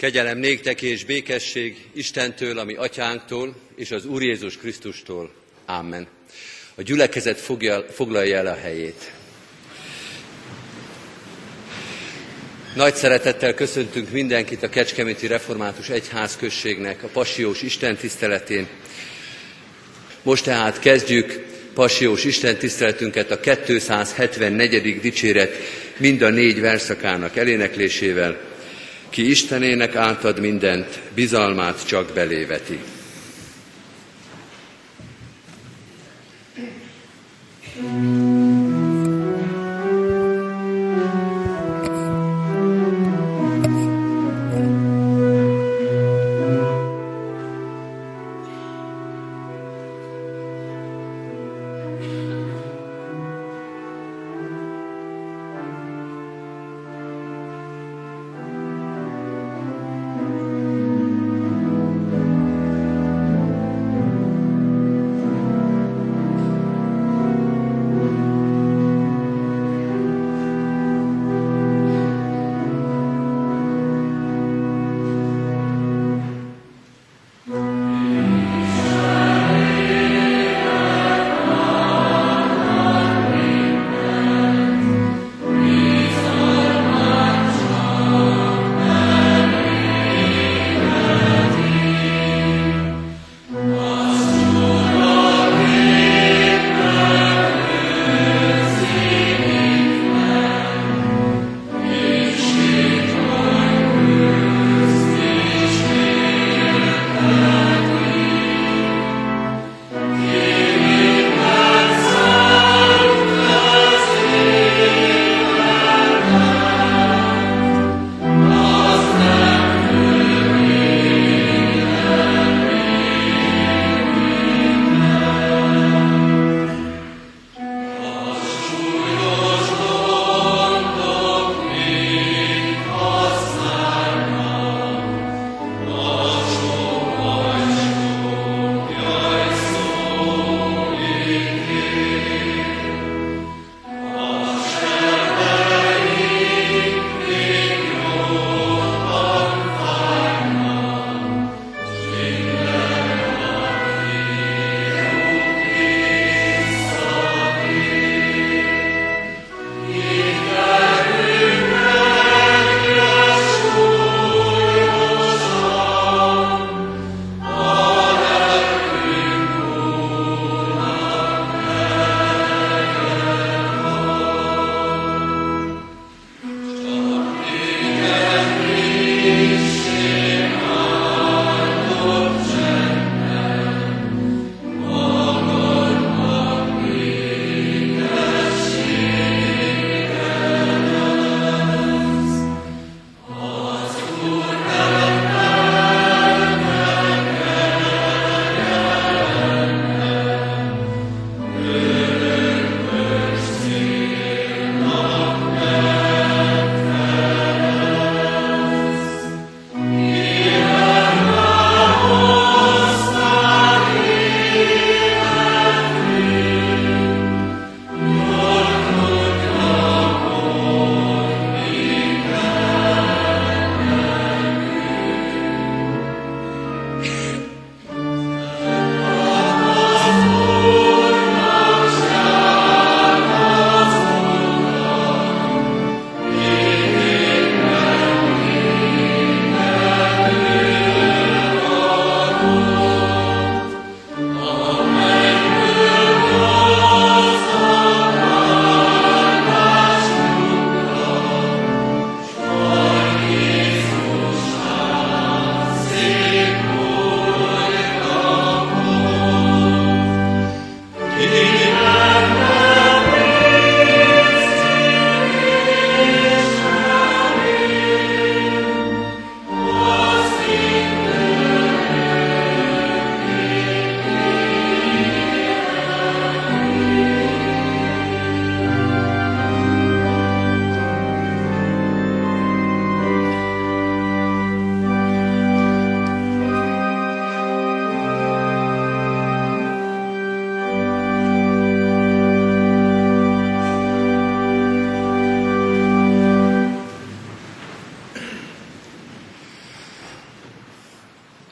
Kegyelem néktek és békesség Istentől, ami atyánktól, és az Úr Jézus Krisztustól. Amen. A gyülekezet fogja, foglalja el a helyét. Nagy szeretettel köszöntünk mindenkit a Kecskeméti Református Egyház községnek a Passiós Isten tiszteletén. Most tehát kezdjük Passiós Isten tiszteletünket a 274. dicséret mind a négy verszakának eléneklésével. Ki Istenének átad mindent, bizalmát csak beléveti.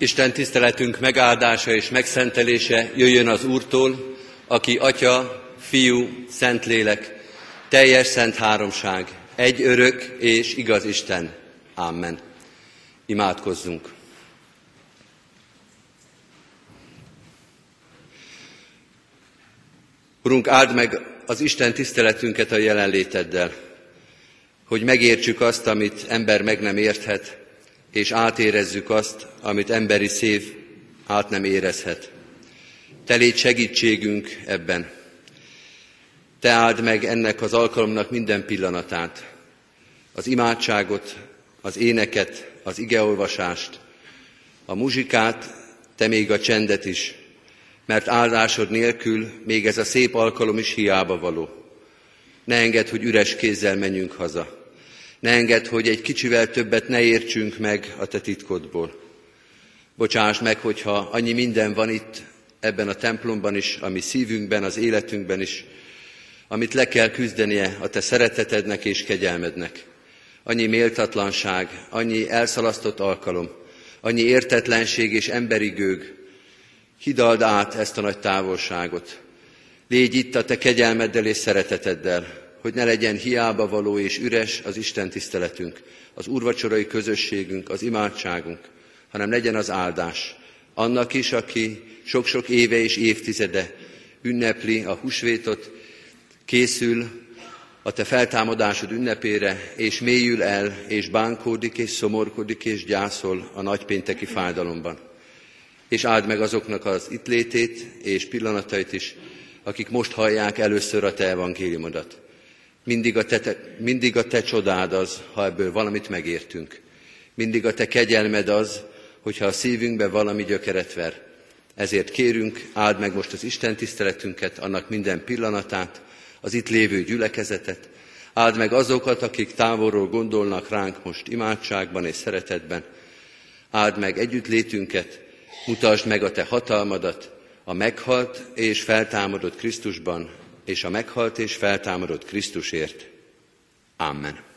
Isten tiszteletünk megáldása és megszentelése jöjjön az Úrtól, aki Atya, Fiú, Szentlélek, teljes szent háromság, egy örök és igaz Isten. Amen. Imádkozzunk. Urunk, áld meg az Isten tiszteletünket a jelenléteddel, hogy megértsük azt, amit ember meg nem érthet, és átérezzük azt, amit emberi szív át nem érezhet. Te légy segítségünk ebben. Te áld meg ennek az alkalomnak minden pillanatát, az imádságot, az éneket, az igeolvasást, a muzsikát, te még a csendet is, mert áldásod nélkül még ez a szép alkalom is hiába való. Ne engedd, hogy üres kézzel menjünk haza. Ne engedd, hogy egy kicsivel többet ne értsünk meg a te titkodból. Bocsáss meg, hogyha annyi minden van itt, ebben a templomban is, ami szívünkben, az életünkben is, amit le kell küzdenie a te szeretetednek és kegyelmednek. Annyi méltatlanság, annyi elszalasztott alkalom, annyi értetlenség és emberi gőg. Hidald át ezt a nagy távolságot. Légy itt a te kegyelmeddel és szereteteddel, hogy ne legyen hiába való és üres az Isten tiszteletünk, az úrvacsorai közösségünk, az imádságunk, hanem legyen az áldás. Annak is, aki sok-sok éve és évtizede ünnepli a húsvétot, készül a te feltámadásod ünnepére, és mélyül el, és bánkódik, és szomorkodik, és gyászol a nagypénteki fájdalomban. És áld meg azoknak az itt létét és pillanatait is, akik most hallják először a te evangéliumodat. Mindig a, te, mindig a te csodád az, ha ebből valamit megértünk. Mindig a te kegyelmed az, hogyha a szívünkbe valami gyökeret ver. Ezért kérünk, áld meg most az Isten tiszteletünket, annak minden pillanatát, az itt lévő gyülekezetet, áld meg azokat, akik távolról gondolnak ránk most imádságban és szeretetben, áld meg együttlétünket, mutasd meg a te hatalmadat, a meghalt és feltámadott Krisztusban, és a meghalt és feltámadott Krisztusért. Amen.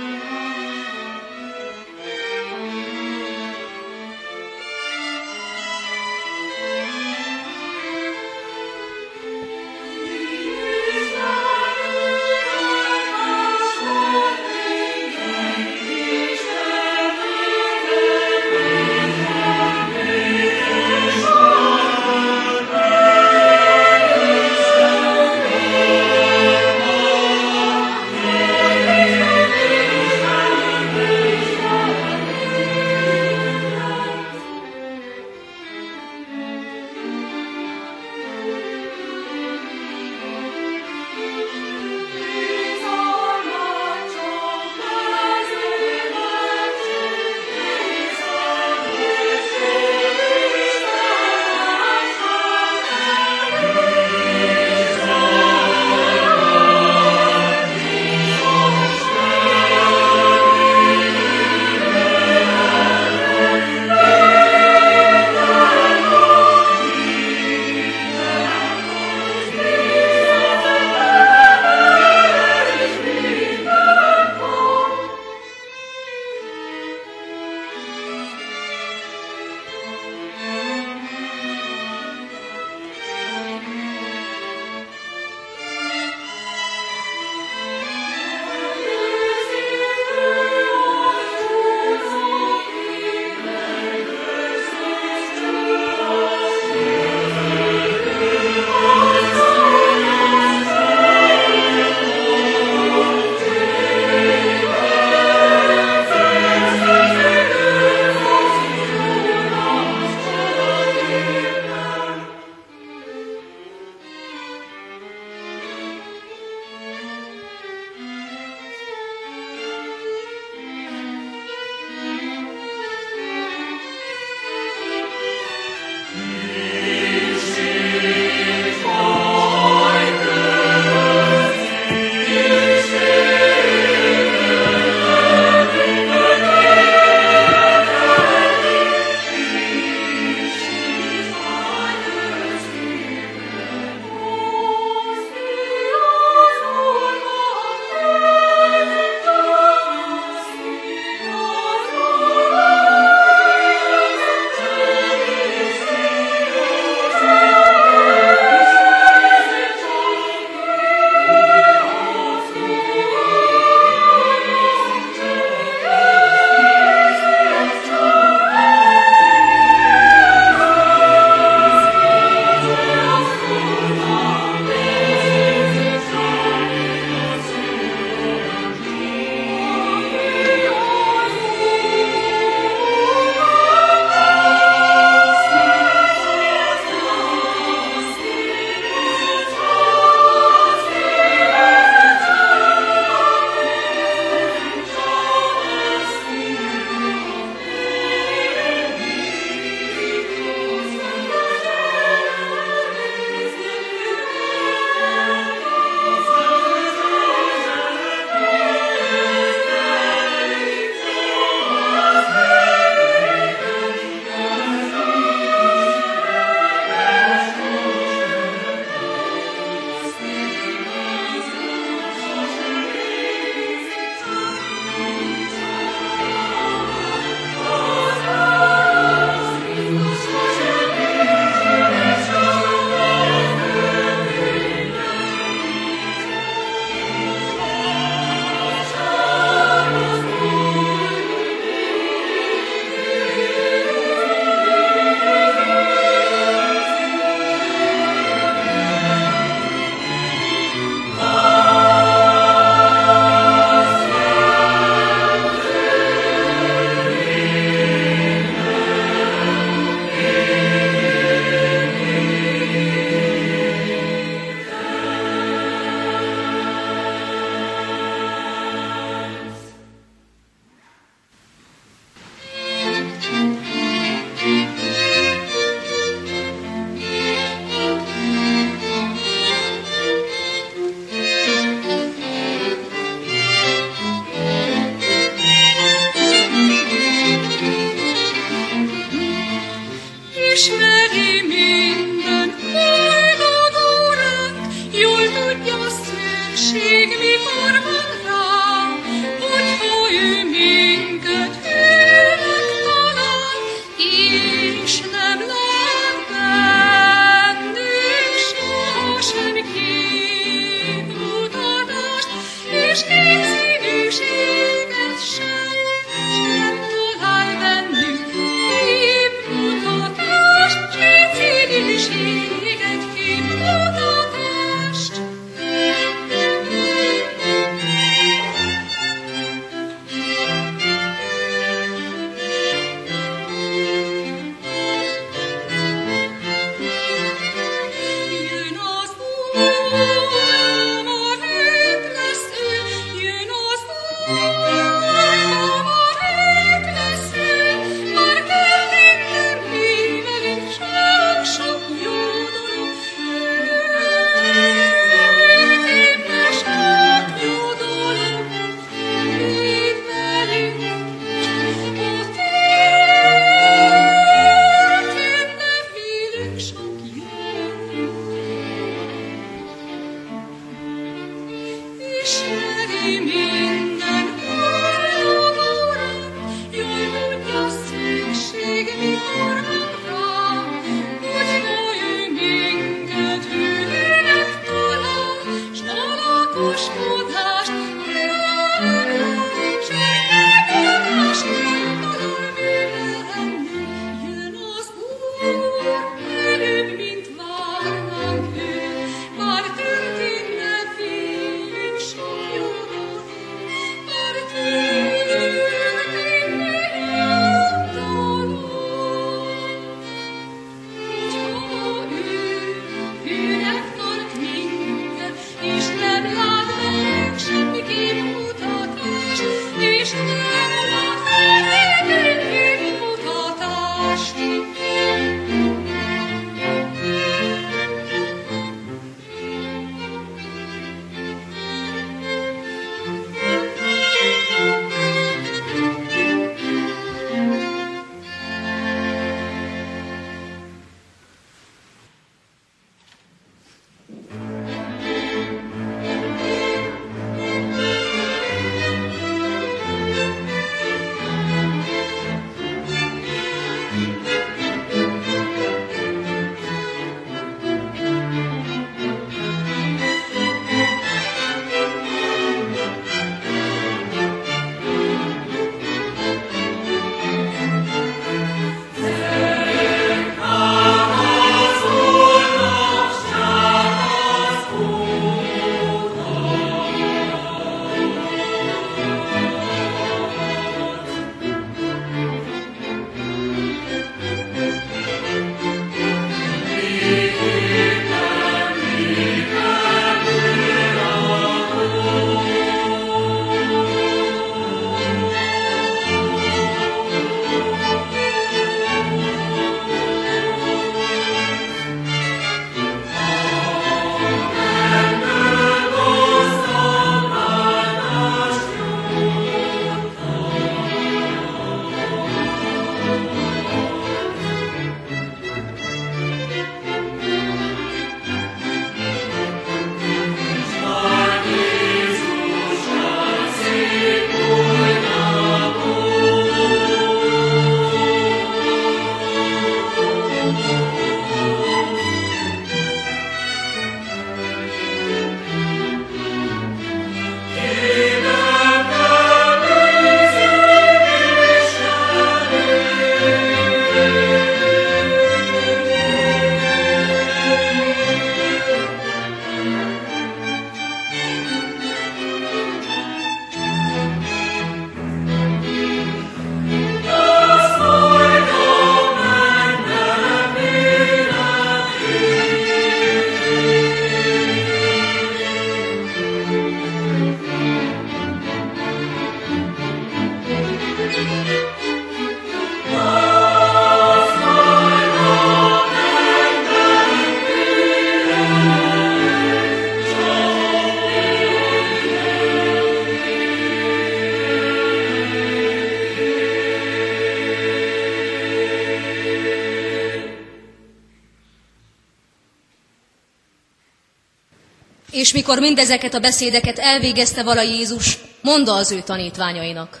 És mikor mindezeket a beszédeket elvégezte vala Jézus, mondta az ő tanítványainak.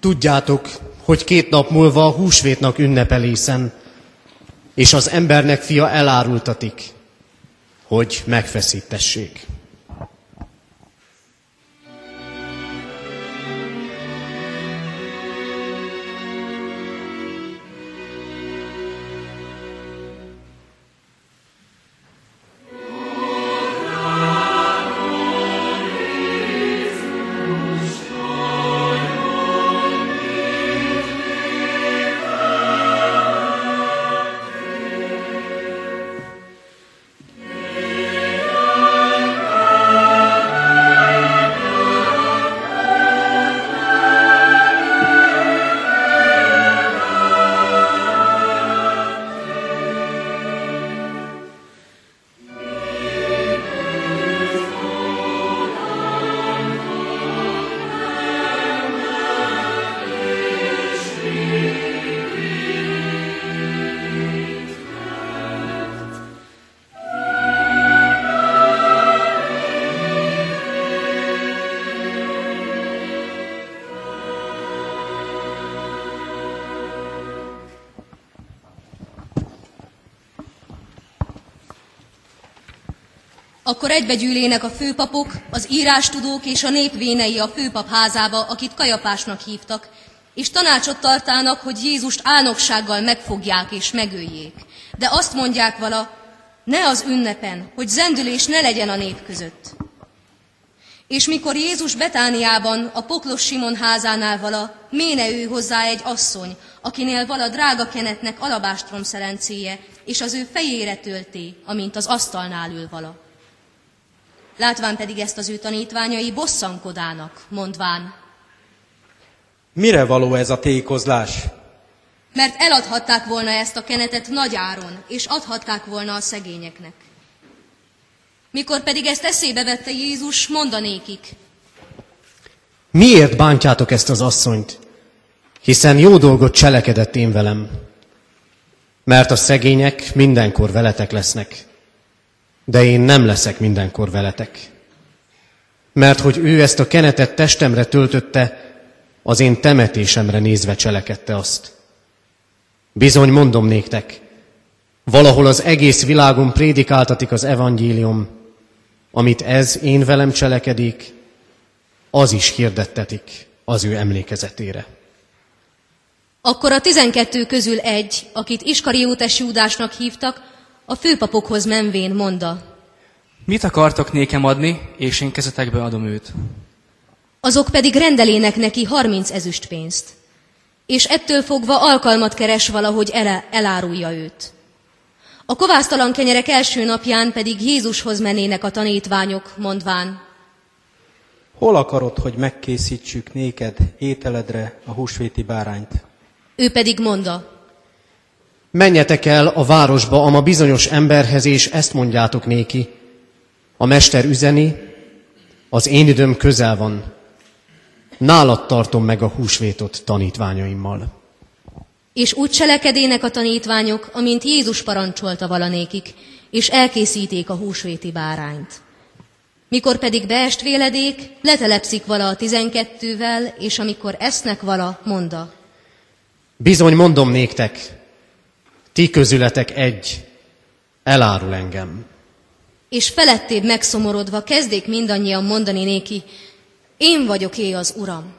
Tudjátok, hogy két nap múlva a húsvétnak ünnepelészen, és az embernek fia elárultatik, hogy megfeszítessék. Akkor egybegyűlének a főpapok, az írástudók és a népvénei a főpap házába, akit Kajapásnak hívtak, és tanácsot tartának, hogy Jézust álnoksággal megfogják és megöljék. De azt mondják vala, ne az ünnepen, hogy zendülés ne legyen a nép között. És mikor Jézus Betániában, a poklos Simon házánál vala, méne ő hozzá egy asszony, akinél vala drága kenetnek alabástrom szelencéje, és az ő fejére tölté, amint az asztalnál ül vala. Látván pedig ezt az ő tanítványai bosszankodának, mondván, Mire való ez a tékozlás? mert eladhatták volna ezt a kenetet nagy áron, és adhatták volna a szegényeknek. Mikor pedig ezt eszébe vette Jézus, mondanékik, Miért bántjátok ezt az asszonyt? Hiszen jó dolgot cselekedett én velem. Mert a szegények mindenkor veletek lesznek, de én nem leszek mindenkor veletek. Mert hogy ő ezt a kenetet testemre töltötte, az én temetésemre nézve cselekedte azt. Bizony mondom néktek, valahol az egész világon prédikáltatik az evangélium, amit ez én velem cselekedik, az is hirdettetik az ő emlékezetére. Akkor a tizenkettő közül egy, akit Iskariótes Júdásnak hívtak, a főpapokhoz menvén monda. Mit akartok nékem adni, és én kezetekbe adom őt? Azok pedig rendelének neki harminc ezüst pénzt. És ettől fogva alkalmat keres valahogy ele, elárulja őt. A kovásztalan kenyerek első napján pedig Jézushoz mennének a tanítványok, mondván, Hol akarod, hogy megkészítsük néked ételedre a húsvéti bárányt? ő pedig monda, Menjetek el a városba, ama bizonyos emberhez, és ezt mondjátok néki. A mester üzeni, az én időm közel van. Nálad tartom meg a húsvétot tanítványaimmal. és úgy cselekedének a tanítványok, amint Jézus parancsolta valanékik, és elkészíték a húsvéti bárányt. Mikor pedig beest véledék, letelepszik vala a tizenkettővel, és amikor esznek vala, monda. Bizony mondom néktek, ti közületek egy elárul engem. És felettébb megszomorodva kezdék mindannyian mondani néki, én vagyok é az Uram.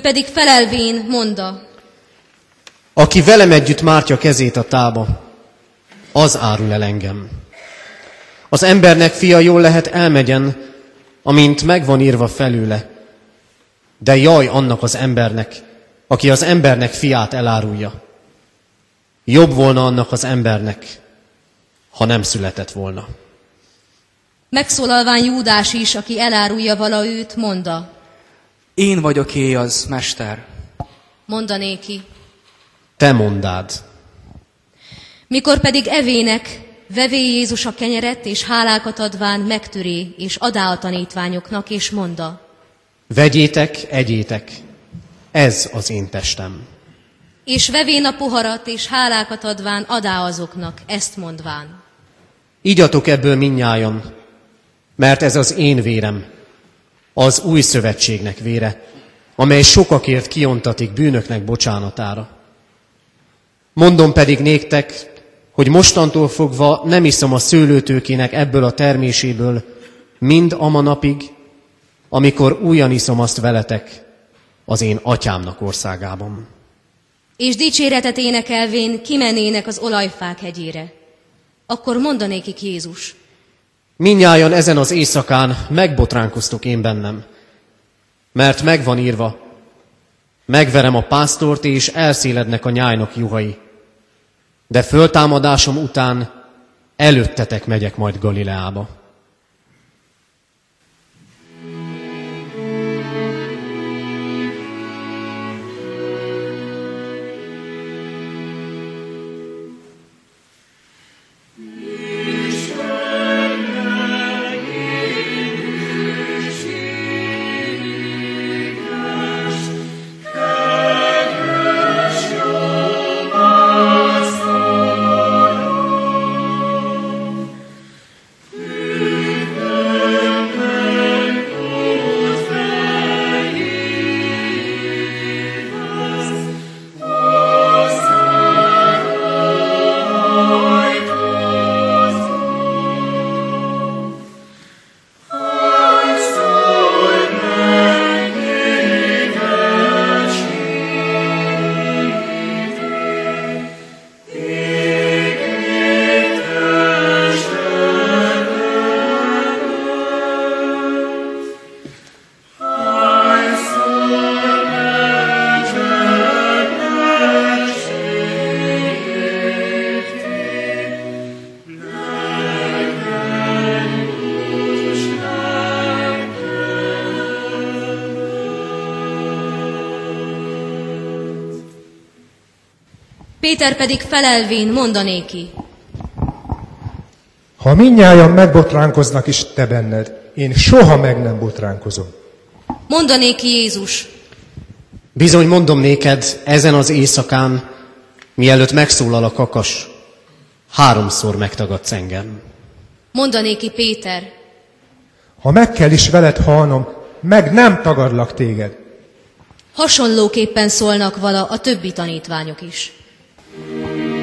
Ő pedig felelvén mondta, Aki velem együtt mártja kezét a tába, az árul el engem. Az embernek fia jól lehet elmegyen, amint megvan írva felőle. De jaj annak az embernek, aki az embernek fiát elárulja. Jobb volna annak az embernek, ha nem született volna. megszólalván Júdás is, aki elárulja vala őt, mondta, Én vagyok é az, mester. mondanéki. Te mondád. Mikor pedig evének, vevé Jézus a kenyeret, és hálákat adván megtöré, és adá a tanítványoknak, és monda, Vegyétek, egyétek. Ez az én testem. és vevén a poharat, és hálákat adván adá azoknak, ezt mondván. Igyatok ebből minnyájon, mert ez az én vérem, az új szövetségnek vére, amely sokakért kiontatik bűnöknek bocsánatára. Mondom pedig néktek, hogy mostantól fogva nem iszom a szőlőtőkének ebből a terméséből, mind a manapig, amikor újan iszom azt veletek az én atyámnak országában. És dicséretet énekelvén kimennének az olajfák hegyére. Akkor mondanékik Jézus, Minnyájan ezen az éjszakán megbotránkoztok én bennem, mert megvan írva, megverem a pásztort, és elszélednek a nyájnak juhai. De föltámadásom után előttetek megyek majd Galileába. Péter pedig felelvén mondanéki, Ha minnyáján megbotránkoznak is te benned, én soha meg nem botránkozom. mondanéki Jézus, Bizony mondom néked, ezen az éjszakán, mielőtt megszólal a kakas, háromszor megtagadsz engem. mondanéki Péter, Ha meg kell is veled halnom, meg nem tagadlak téged. hasonlóképpen szólnak vala a többi tanítványok is. Thank you.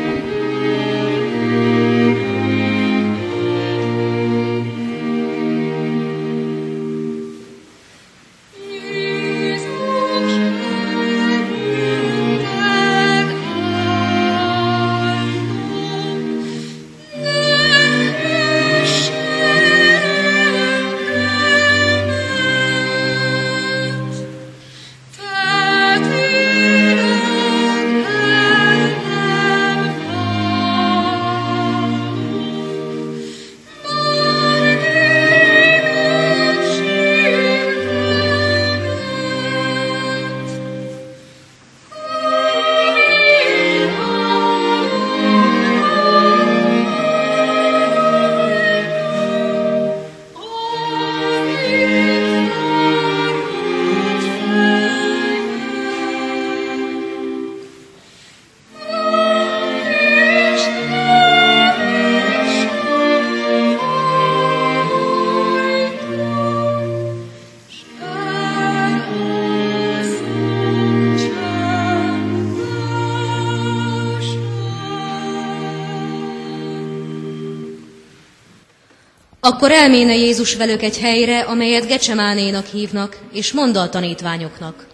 Akkor elméne Jézus velük egy helyre, amelyet Gecsemánénak hívnak, és mondta a tanítványoknak.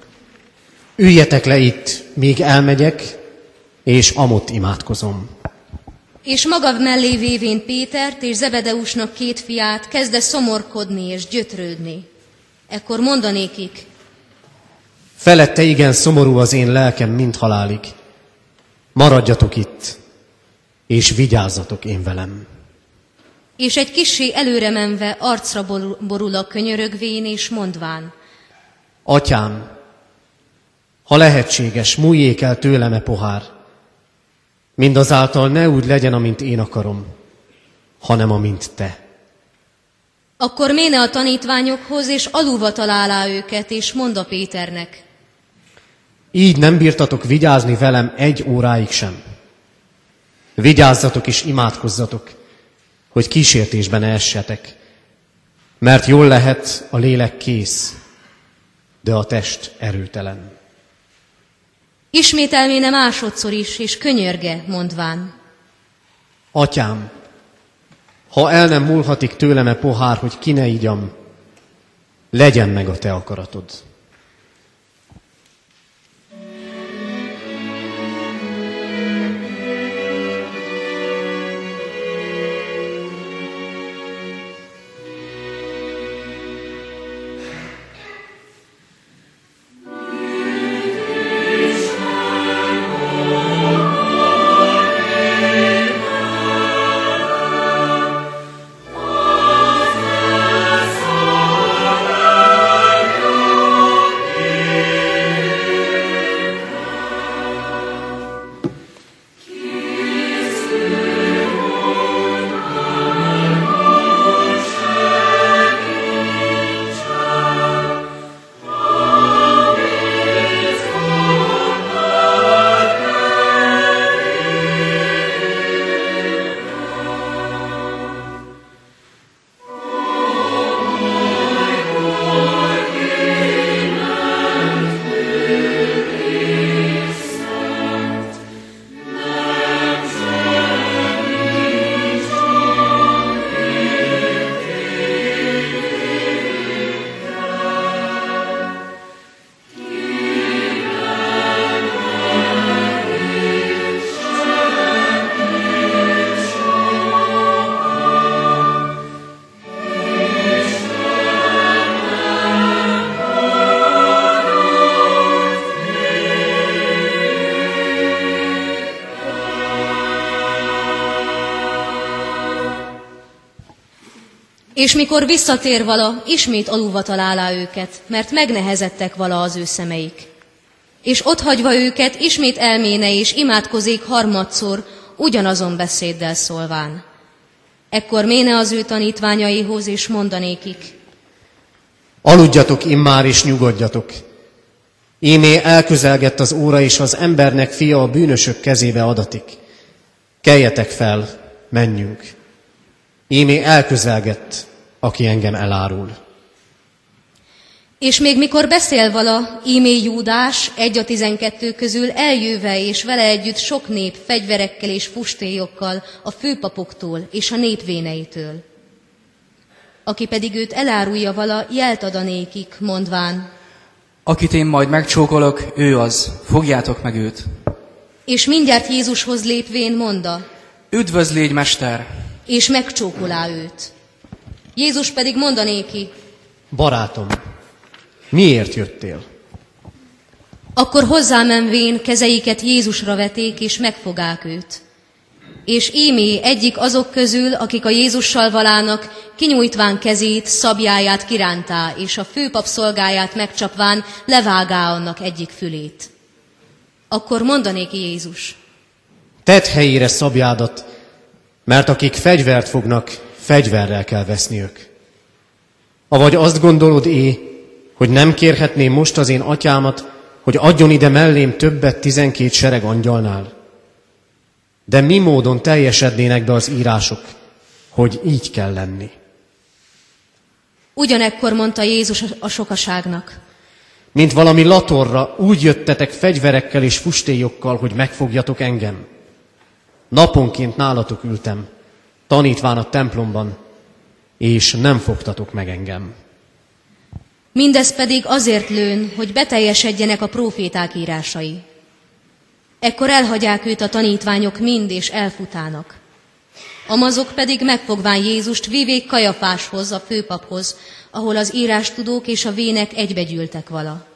Üljetek le itt, míg elmegyek, és amott imádkozom. És maga mellé vévén Pétert és Zebedeusnak két fiát kezdte szomorkodni és gyötrődni. Ekkor mondanékik, Felette igen szomorú az én lelkem, mint halálig. Maradjatok itt, és vigyázzatok én velem. És egy kissé előre menve arcra borul- a könyörögvén és mondván, Atyám, ha lehetséges, múljék el tőlem e pohár. Mindazáltal ne úgy legyen, amint én akarom, hanem amint te. Akkor méne a tanítványokhoz, és alulva találá őket, és monda Péternek, Így nem bírtatok vigyázni velem egy óráig sem. Vigyázzatok és imádkozzatok, hogy kísértésben essetek, mert jól lehet a lélek kész, de a test erőtelen. ismételméne másodszor is, és könyörge, mondván, Atyám, ha el nem múlhatik tőlem e pohár, hogy ki ne igyam, legyen meg a te akaratod. És mikor visszatér vala, ismét alulva találá őket, mert megnehezettek vala az ő szemeik. És ott hagyva őket, ismét elméne és imádkozék harmadszor, ugyanazon beszéddel szólván. Ekkor méne az ő tanítványaihoz, és mondanékik, Aludjatok immár és nyugodjatok. Ímé elközelgett az óra, és az embernek fia a bűnösök kezébe adatik. Keljetek fel, menjünk. Ímé elközelgett, aki engem elárul. És még mikor beszél vala, ímé Júdás, egy a tizenkettő közül eljöve és vele együtt sok nép fegyverekkel és fustélyokkal a főpapoktól és a népvéneitől. Aki pedig őt elárulja vala, jelt adanékik, mondván, Akit én majd megcsókolok, ő az. Fogjátok meg őt. és mindjárt Jézushoz lépvén monda, Üdvözl légy, mester! és megcsókolá őt. Jézus pedig mondanéki, Barátom, miért jöttél? Akkor hozzámenvén kezeiket Jézusra veték, és megfogák őt. És ímé egyik azok közül, akik a Jézussal valának, kinyújtván kezét, szabjáját kirántá, és a főpap szolgáját megcsapván levágá annak egyik fülét. Akkor mondanéki Jézus, Tedd helyére szabjádat, mert akik fegyvert fognak, fegyverrel kell veszniük. Avagy azt gondolod é, hogy nem kérhetném most az én atyámat, hogy adjon ide mellém többet tizenkét sereg angyalnál? De mi módon teljesednének be az írások, hogy így kell lenni? ugyanekkor mondta Jézus a sokaságnak, Mint valami latorra úgy jöttetek fegyverekkel és fustélyokkal, hogy megfogjatok engem. Naponként nálatok ültem, tanítván a templomban, és nem fogtatok meg engem. Mindez pedig azért lőn, hogy beteljesedjenek a próféták írásai. Ekkor elhagyják őt a tanítványok mind, és elfutának. Amazok pedig megfogván Jézust vivék Kajafáshoz, a főpaphoz, ahol az írástudók és a vének egybegyűltek vala.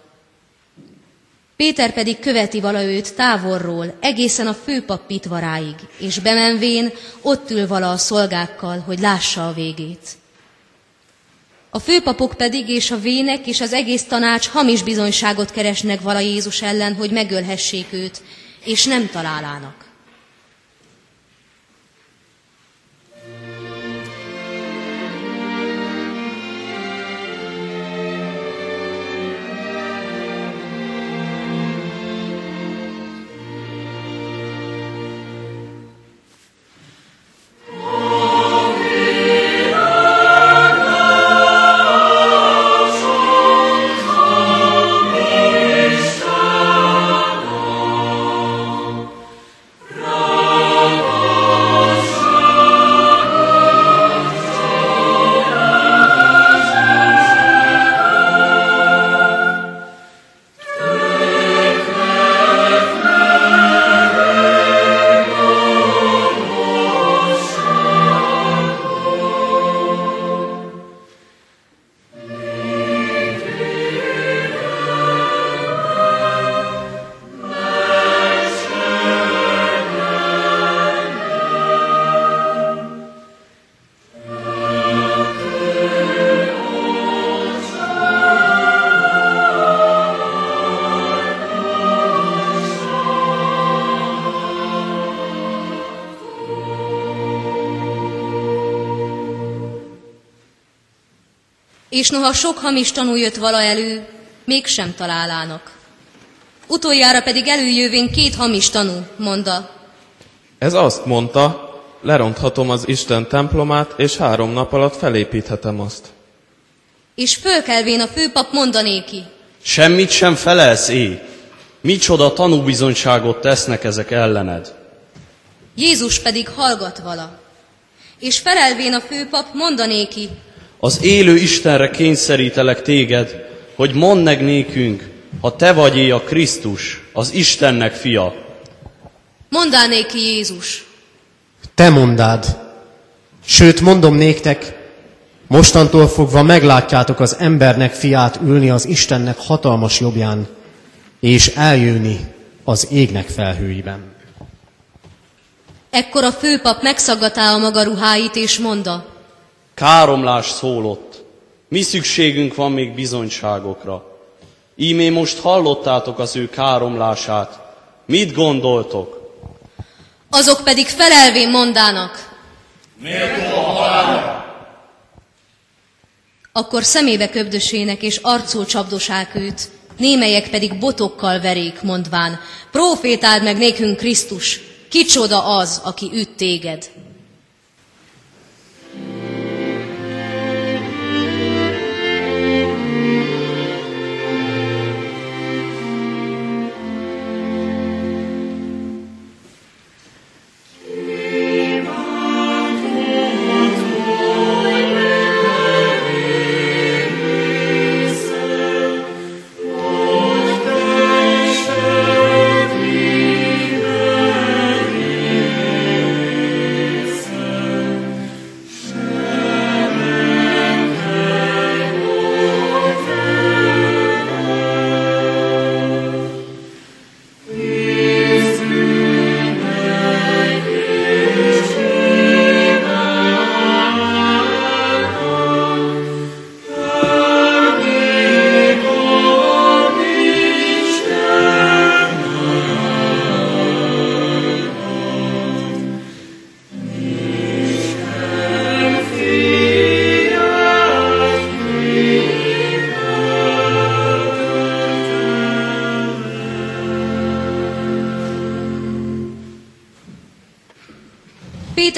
Péter pedig követi vala őt távolról, egészen a főpap pitvaráig, és bemenvén ott ül vala a szolgákkal, hogy lássa a végét. A főpapok pedig és a vének és az egész tanács hamis bizonyságot keresnek vala Jézus ellen, hogy megölhessék őt, és nem találának. És noha sok hamis tanú jött vala elő, mégsem találának. Utoljára pedig előjövén két hamis tanú, mondta. Ez azt mondta, leronthatom az Isten templomát, és három nap alatt felépíthetem azt. És fölkelvén a főpap mondanéki. Semmit sem felelsz, é. Micsoda tanúbizonyságot tesznek ezek ellened. Jézus pedig hallgat vala. És felelvén a főpap mondanéki. Az élő Istenre kényszerítelek téged, hogy mondd meg nékünk, ha te vagy a Krisztus, az Istennek fia. Mondál néki Jézus. Te mondád. Sőt, mondom néktek, mostantól fogva meglátjátok az embernek fiát ülni az Istennek hatalmas jobbján, és eljönni az égnek felhőiben. Ekkor a főpap megszaggatá a maga ruháit, és mondta, Káromlás szólott. Mi szükségünk van még bizonyságokra? Ímé most hallottátok az ő káromlását. Mit gondoltok? Azok pedig felelvén mondának. Méltó a halálra. Akkor szemébe köbdösének és arcul csapdosák őt, némelyek pedig botokkal verék, mondván, profétáld meg nékünk Krisztus, kicsoda az, aki üt téged.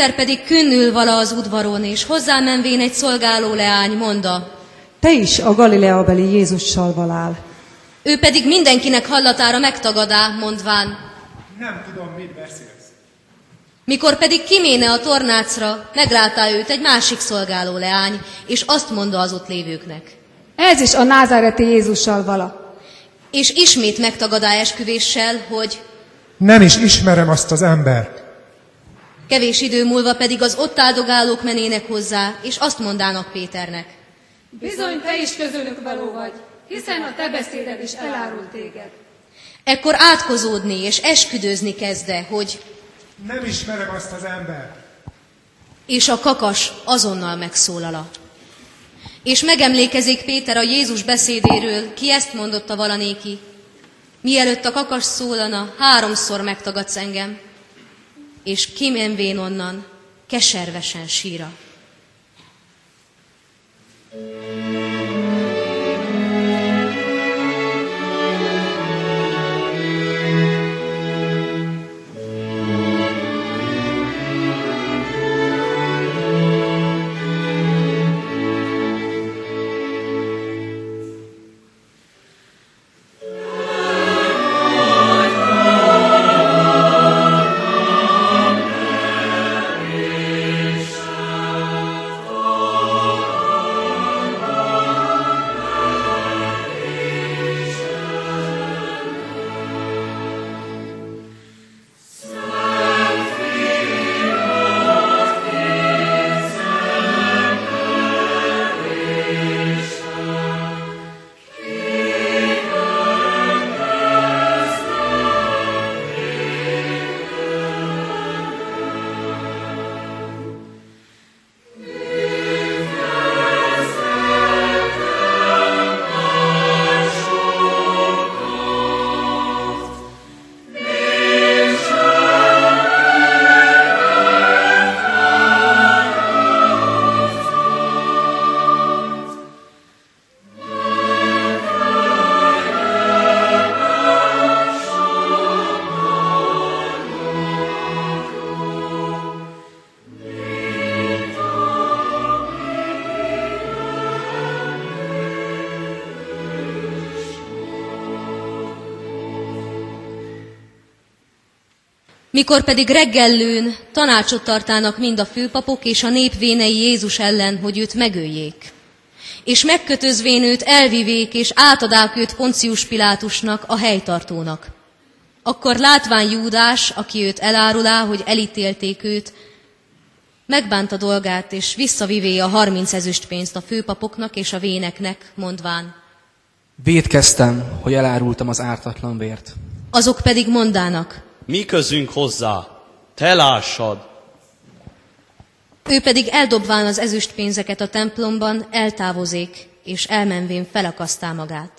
Péter pedig künnül vala az udvaron, és hozzámenvén egy szolgáló leány mondta, Te is a Galileabeli Jézussal valál. ő pedig mindenkinek hallatára megtagadá, mondván, Nem tudom, mit beszélsz. mikor pedig kiméne a tornácra, meglátá őt egy másik szolgáló leány, és azt mondta az ott lévőknek. Ez is a názáreti Jézussal vala. És ismét megtagadá esküvéssel, hogy Nem is ismerem azt az embert. Kevés idő múlva pedig az ott áldogálók menének hozzá, és azt mondának Péternek. Bizony te is közülük való vagy, hiszen a te beszéded is elárult téged. Ekkor átkozódni és esküdőzni kezde, hogy Nem ismerem azt az embert. és a kakas azonnal megszólala. És megemlékezik Péter a Jézus beszédéről, ki ezt mondotta valanéki. Mielőtt a kakas szólana, háromszor megtagadsz engem. És kimenvén onnan, keservesen síra. Mikor pedig reggellőn tanácsot tartának mind a főpapok és a nép vénei Jézus ellen, hogy őt megöljék. És megkötözvén őt elvivék, és átadák őt Poncius Pilátusnak, a helytartónak. Akkor látván Júdás, aki őt elárulá, hogy elítélték őt, megbánta dolgát, és visszavivé a harminc ezüst pénzt a főpapoknak és a véneknek, mondván. Védkeztem, hogy elárultam az ártatlan vért. Azok pedig mondának, Mi közünk hozzá? Te lássad! Ő pedig eldobván az ezüst pénzeket a templomban eltávozék, és elmenvén felakasztá magát.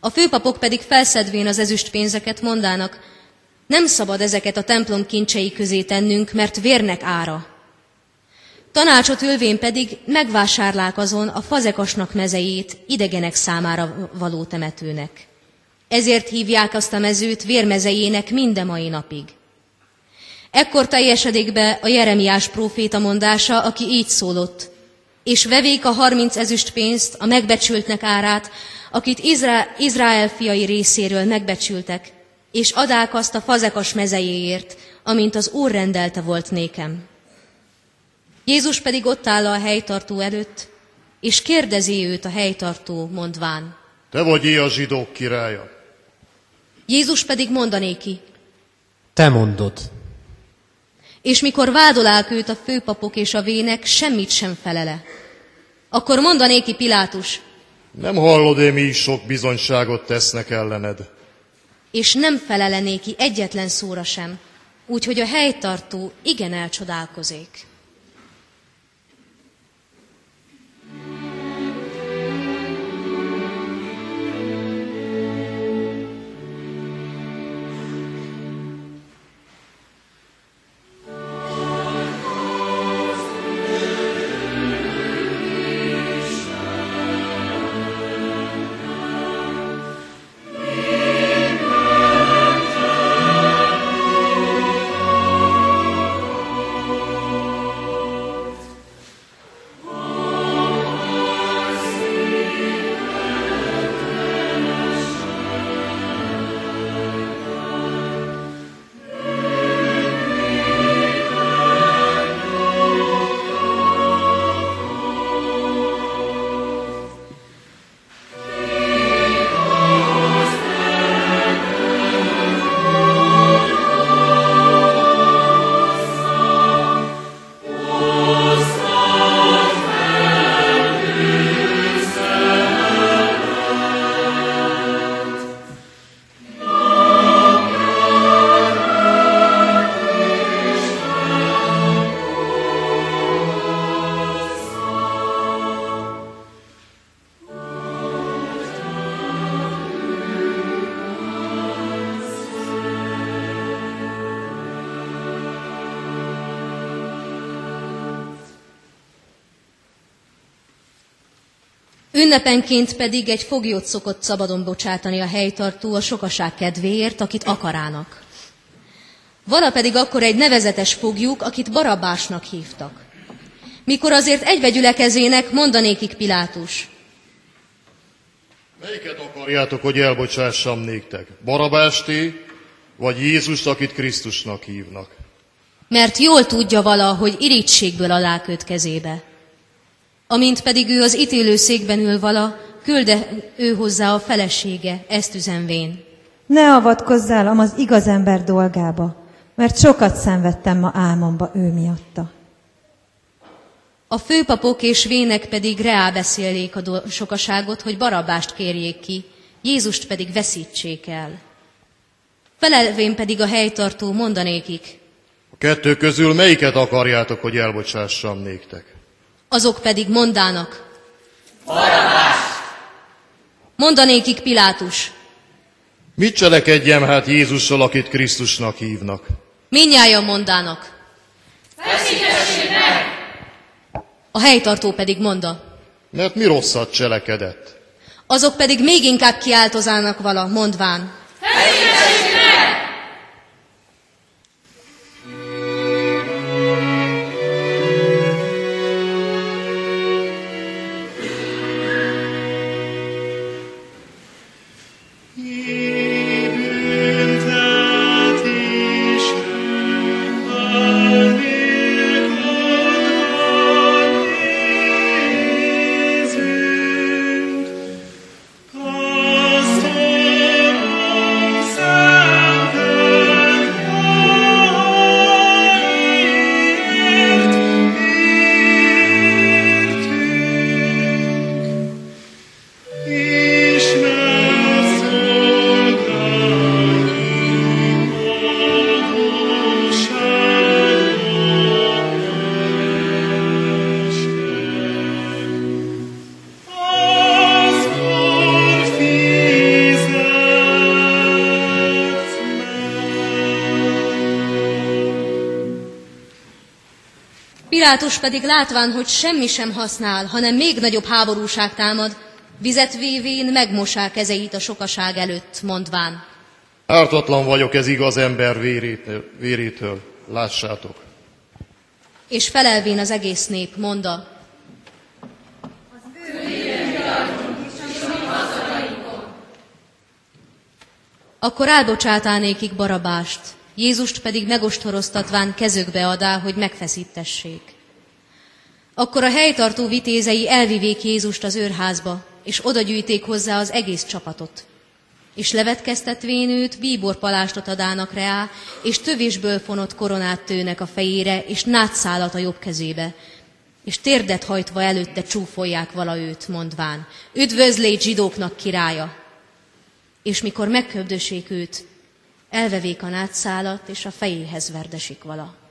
A főpapok pedig felszedvén az ezüst pénzeket mondának, nem szabad ezeket a templom kincsei közé tennünk, mert vérnek ára. Tanácsot ülvén pedig megvásárlák azon a fazekasnak mezejét idegenek számára való temetőnek. Ezért hívják azt a mezőt vérmezejének minden mai napig. Ekkor teljesedik be a Jeremiás próféta mondása, aki így szólott. És vevék a harminc ezüst pénzt, a megbecsültnek árát, akit Izra- Izrael fiai részéről megbecsültek, és adák azt a fazekas mezejéért, amint az Úr rendelte volt nékem. Jézus pedig ott áll a helytartó előtt, és kérdezi őt a helytartó, mondván. Te vagy a zsidók királya. Jézus pedig mondanéki, Te mondod. és mikor vádolák őt a főpapok és a vének, semmit sem felele. Akkor mondanéki Pilátus, Nem hallod-e, mi is sok bizonyságot tesznek ellened? és nem felele néki egyetlen szóra sem, úgyhogy a helytartó igen elcsodálkozik. Ünnepenként pedig egy foglyot szokott szabadon bocsátani a helytartó a sokaság kedvéért, akit akarának. Vala pedig akkor egy nevezetes fogjuk, akit Barabásnak hívtak. Mikor azért egybegyülekezének, mondanékik Pilátus. Melyiket akarjátok, hogy elbocsássam néktek? Barabásté, vagy Jézus, akit Krisztusnak hívnak? Mert jól tudja vala, hogy irítségből alá köt kezébe. Amint pedig ő az ítélőszékben ül vala, külde ő hozzá a felesége, ezt üzenvén. Ne avatkozzál az igaz ember dolgába, mert sokat szenvedtem ma álmomba ő miatta. A főpapok és vének pedig reábeszélék a sokaságot, hogy barabást kérjék ki, Jézust pedig veszítsék el. Felelvén pedig a helytartó mondanékik, A kettő közül melyiket akarjátok, hogy elbocsássam néktek? Azok pedig mondának. Mondanékik Pilátus, Mit cselekedjem hát Jézussal, akit Krisztusnak hívnak? minnyáján mondának. A helytartó pedig monda. Mert mi rosszat cselekedett? Azok pedig még inkább kiáltozának vala, mondván. Büntet Pilátus pedig látván, hogy semmi sem használ, hanem még nagyobb háborúság támad, vizet vévén megmosá kezeit a sokaság előtt, mondván. Ártatlan vagyok ez igaz ember vérétől, vérétől. Lássátok. És felelvén az egész nép monda. Akkor elbocsátánékik Barabást, Jézust pedig megostoroztatván kezükbe adá, hogy megfeszítessék. Akkor a helytartó vitézei elvivék Jézust az őrházba, és odagyűjték hozzá az egész csapatot. És levetkeztetvén őt bíborpalástot adának rá, és tövésből fonott koronát tőnek a fejére, és nátszálat a jobb kezébe. És térdet hajtva előtte csúfolják vala őt, mondván, üdvözlégy zsidóknak királya! És mikor megköbdösék őt, elvevék a nátszálat, és a fejéhez verdesik vala.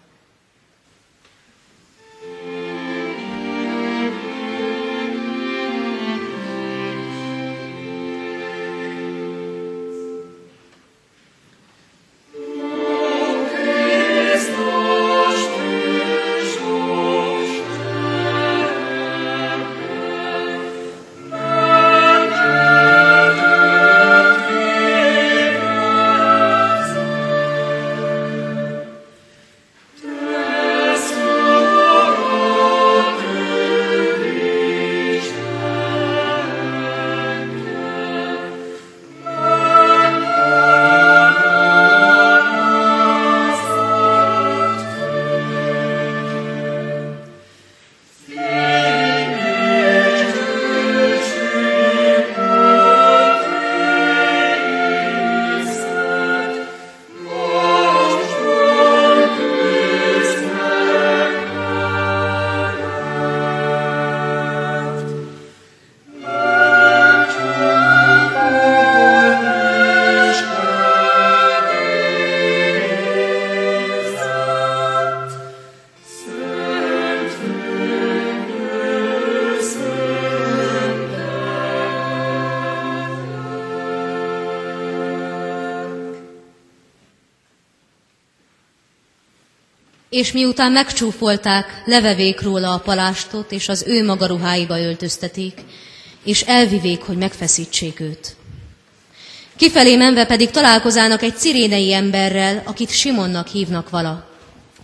És miután megcsúfolták, levevék róla a palástot, és az ő maga ruháiba öltöztetik, és elvivék, hogy megfeszítsék őt. Kifelé menve pedig találkozának egy cirénei emberrel, akit Simonnak hívnak vala.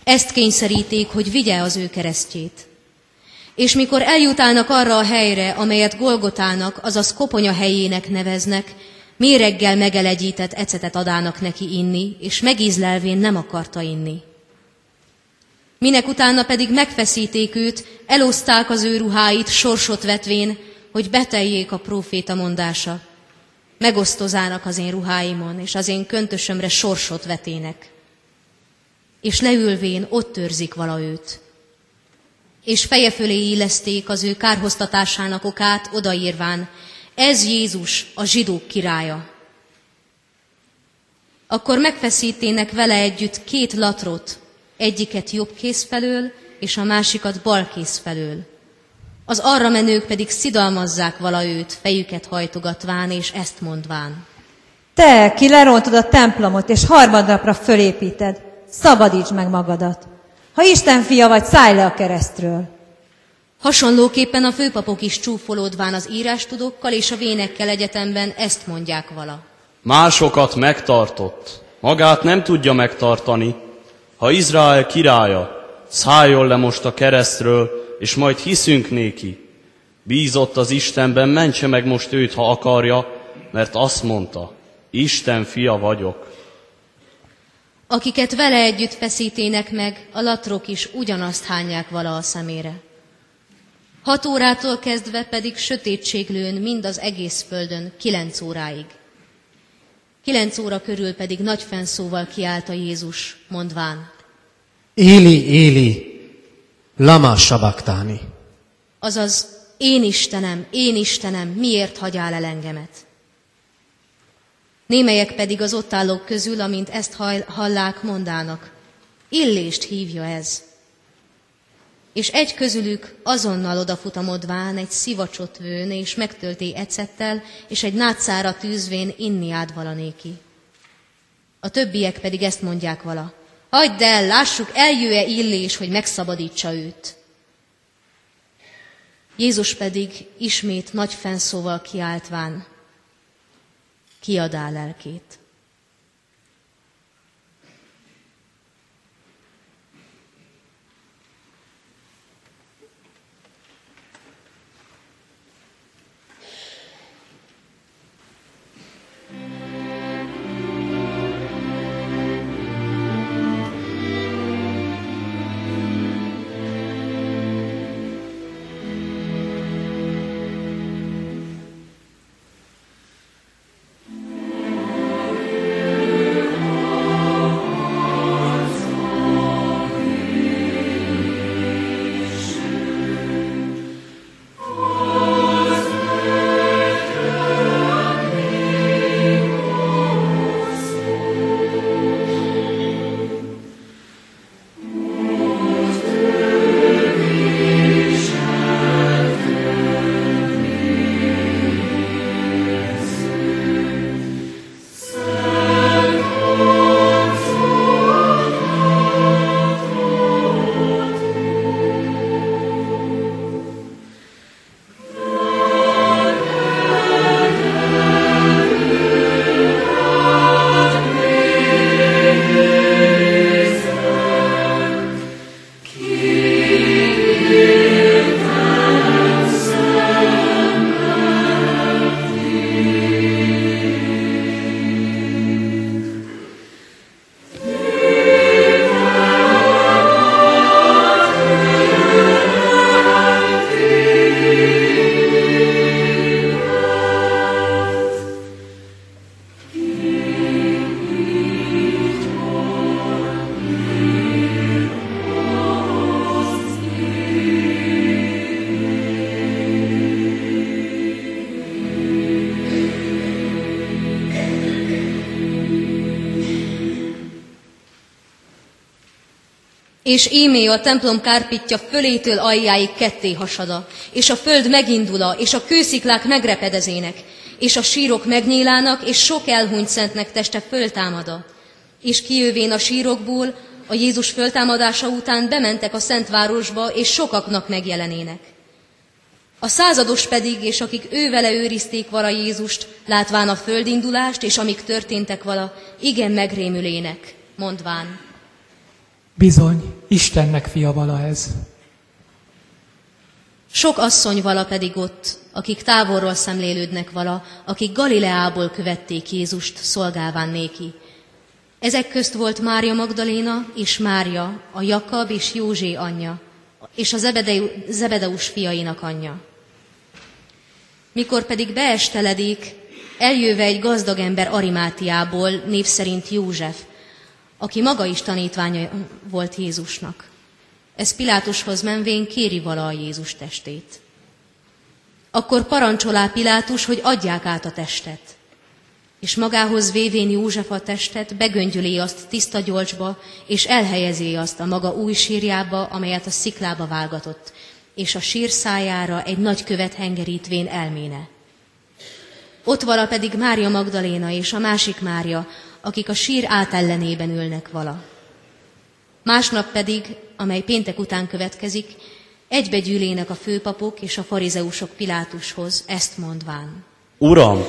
Ezt kényszeríték, hogy vigye az ő keresztjét. És mikor eljutálnak arra a helyre, amelyet Golgotának, azaz koponya helyének neveznek, méreggel megelegyített ecetet adának neki inni, és megízlelvén nem akarta inni. Minek utána pedig megfeszíték őt, eloszták az ő ruháit, sorsot vetvén, hogy beteljék a próféta mondása. Megosztozának az én ruháimon, és az én köntösömre sorsot vetének. És leülvén ott őrzik vala őt. És feje fölé illeszték az ő kárhoztatásának okát, odaírván, ez Jézus, a zsidók királya. Akkor megfeszítének vele együtt két latrot, egyiket jobb kész felől, és a másikat bal kész felől. Az arra menők pedig szidalmazzák vala őt, fejüket hajtogatván, és ezt mondván. Te, ki lerontod a templomot, és harmadnapra fölépíted, szabadíts meg magadat. Ha Isten fia vagy, szállj le a keresztről. Hasonlóképpen a főpapok is csúfolódván az írástudókkal és a vénekkel egyetemben ezt mondják vala. Másokat megtartott, magát nem tudja megtartani. Ha Izrael királya, szálljon le most a keresztről, és majd hiszünk néki. Bízott az Istenben, mentse meg most őt, ha akarja, mert azt mondta, Isten fia vagyok. Akiket vele együtt feszítének meg, a latrok is ugyanazt hányják vala a szemére. Hat órától kezdve pedig sötétség lőn mind az egész földön, kilenc óráig. Kilenc óra körül pedig nagy fenszóval kiállt Jézus, mondván. Éli, Éli, lama sabaktáni. Azaz, én Istenem, én Istenem, miért hagyál el engemet? Némelyek pedig az ott állók közül, amint ezt hallák, mondának. Illést hívja ez és egy közülük azonnal odafutamodván egy szivacsot vőn, és megtölté ecettel, és egy nátszára tűzvén inni ád valanéki. A többiek pedig ezt mondják vala. Hagyd el, lássuk, eljő-e illés, hogy megszabadítsa őt. Jézus pedig ismét nagy fenszóval kiáltván kiadá lelkét. És ímé a templom kárpitja fölétől aljáig ketté hasada, és a föld megindula, és a kősziklák megrepedezének, és a sírok megnyílának, és sok elhunyt szentnek teste föltámada. És kijövén a sírokból, a Jézus föltámadása után bementek a Szentvárosba, és sokaknak megjelenének. A százados pedig, és akik ő vele őrizték vala Jézust, látván a földindulást, és amik történtek vala, igen megrémülének, mondván. Bizony, Istennek fia vala ez. Sok asszony vala pedig ott, akik távolról szemlélődnek vala, akik Galileából követték Jézust, szolgálván néki. Ezek közt volt Mária Magdaléna és Mária, a Jakab és Józsé anyja, és a Zebedeus fiainak anyja. Mikor pedig beesteledik, eljöve egy gazdag ember Arimátiából, név szerint József, aki maga is tanítványa volt Jézusnak. Ez Pilátushoz menvén kéri vala a Jézus testét. Akkor parancsolá Pilátus, hogy adják át a testet. És magához vévén József a testet, begöngyöli azt tiszta gyolcsba, és elhelyezi azt a maga új sírjába, amelyet a sziklába vágatott, és a sír szájára egy nagy követ hengerítvén elméne. Ott vala pedig Mária Magdaléna és a másik Mária, akik a sír átellenében ülnek vala. Másnap pedig, amely péntek után következik, egybegyűlének a főpapok és a farizeusok Pilátushoz, ezt mondván. Uram,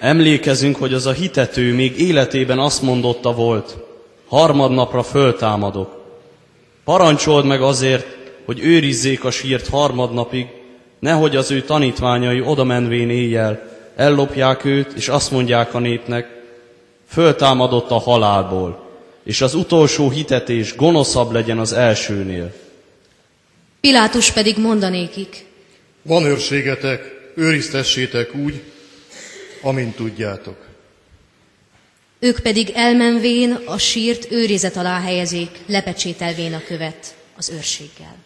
emlékezünk, hogy az a hitető még életében azt mondotta volt, harmadnapra föltámadok. Parancsold meg azért, hogy őrizzék a sírt harmadnapig, nehogy az ő tanítványai oda menvén éjjel ellopják őt, és azt mondják a népnek, föltámadott a halálból, és az utolsó hitetés gonoszabb legyen az elsőnél. Pilátus pedig mondanékik. Van őrségetek, őriztessétek úgy, amint tudjátok. Ők pedig elmenvén a sírt őrizet alá helyezik, lepecsételvén a követ az őrséggel.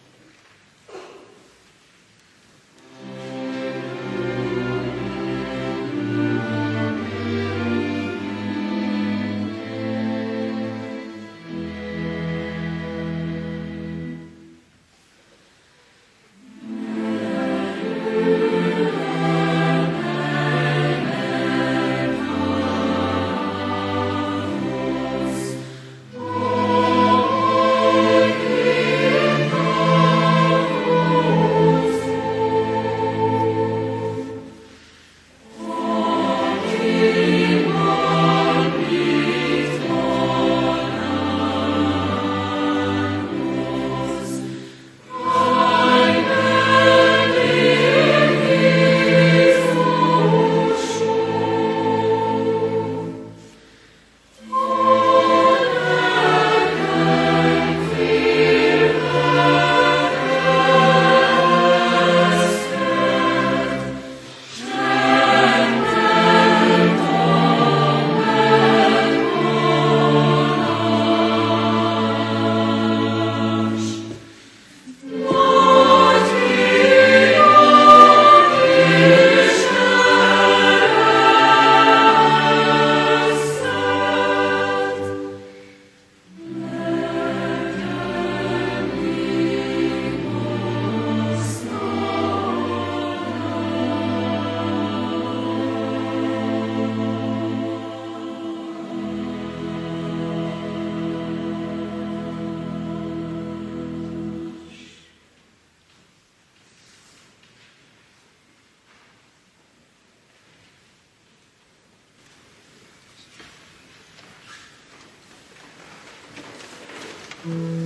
嗯。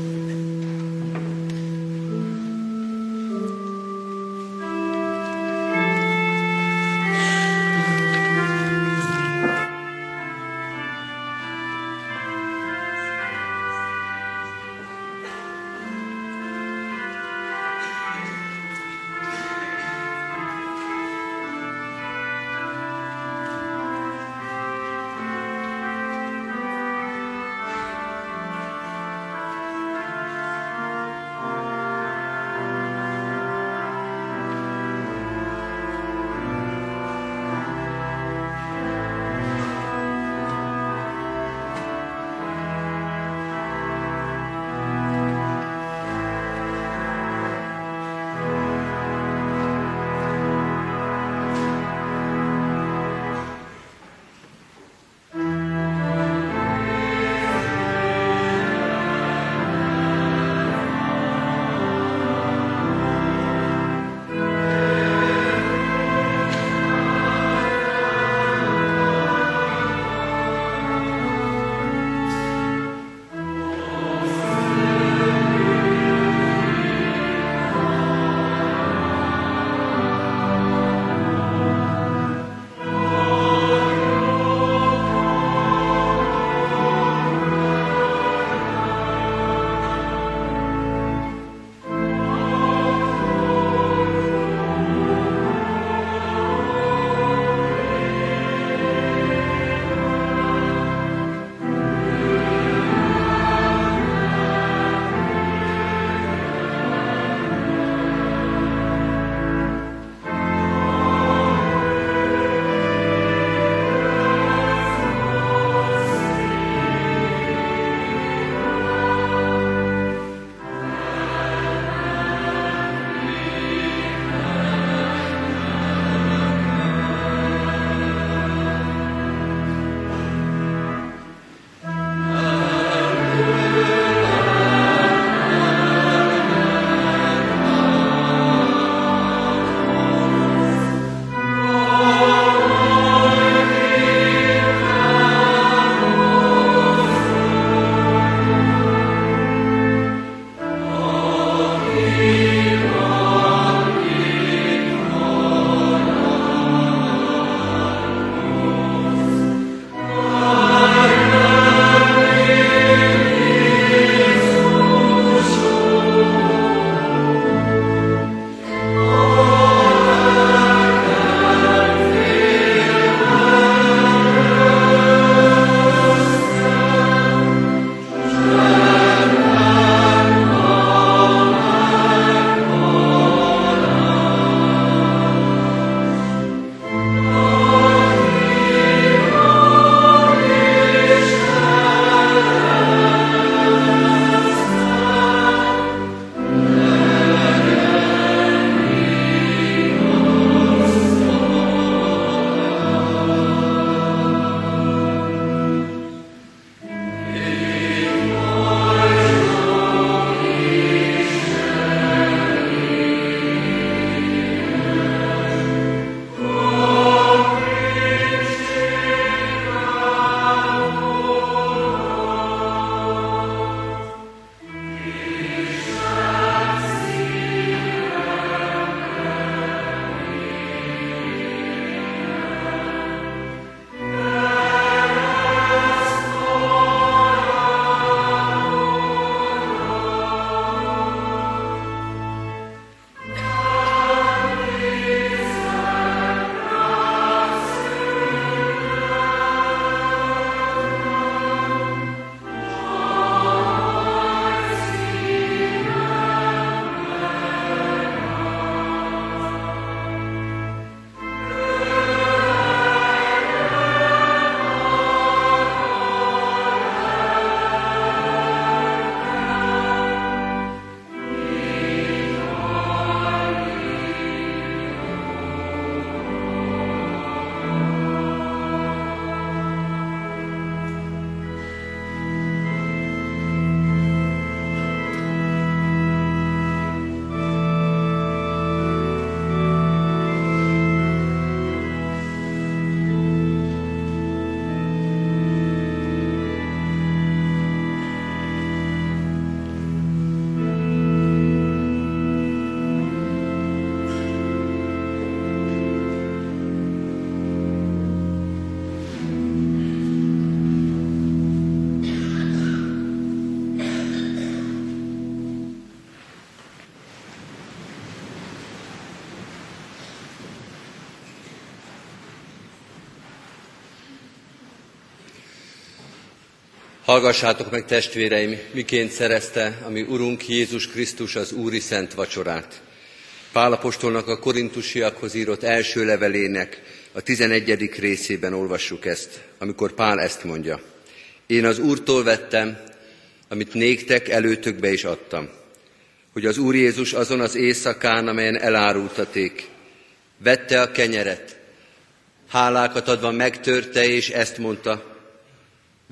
Hallgassátok meg, testvéreim, miként szerezte a mi Urunk Jézus Krisztus az Úri Szent Vacsorát. Pálapostolnak a korintusiakhoz írott első levelének a 11. részében olvassuk ezt, amikor Pál ezt mondja. Én az Úrtól vettem, amit néktek előtökbe is adtam, hogy az Úr Jézus azon az éjszakán, amelyen elárultaték, vette a kenyeret, hálákat adva megtörte, és ezt mondta,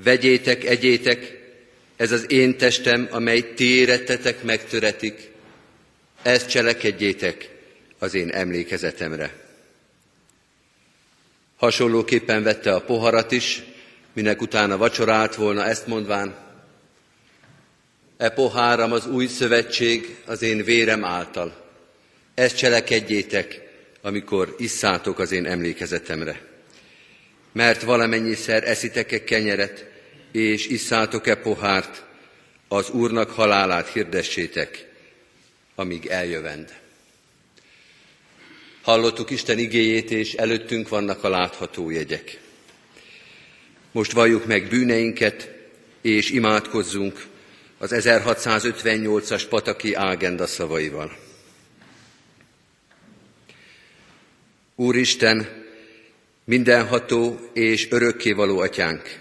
Vegyétek, egyétek, ez az én testem, amely ti érettetek, megtöretik. Ezt cselekedjétek az én emlékezetemre. Hasonlóképpen vette a poharat is, minek utána vacsorált volna, ezt mondván, E poháram az új szövetség az én vérem által. Ezt cselekedjétek, amikor isszátok az én emlékezetemre. Mert valamennyiszer eszitek-e kenyeret, és isszátok-e pohárt, az Úrnak halálát hirdessétek, amíg eljövend. Hallottuk Isten igéjét, és előttünk vannak a látható jegyek. Most valljuk meg bűneinket, és imádkozzunk az 1658-as Pataki Ágenda szavaival. Úristen, mindenható és örökkévaló atyánk,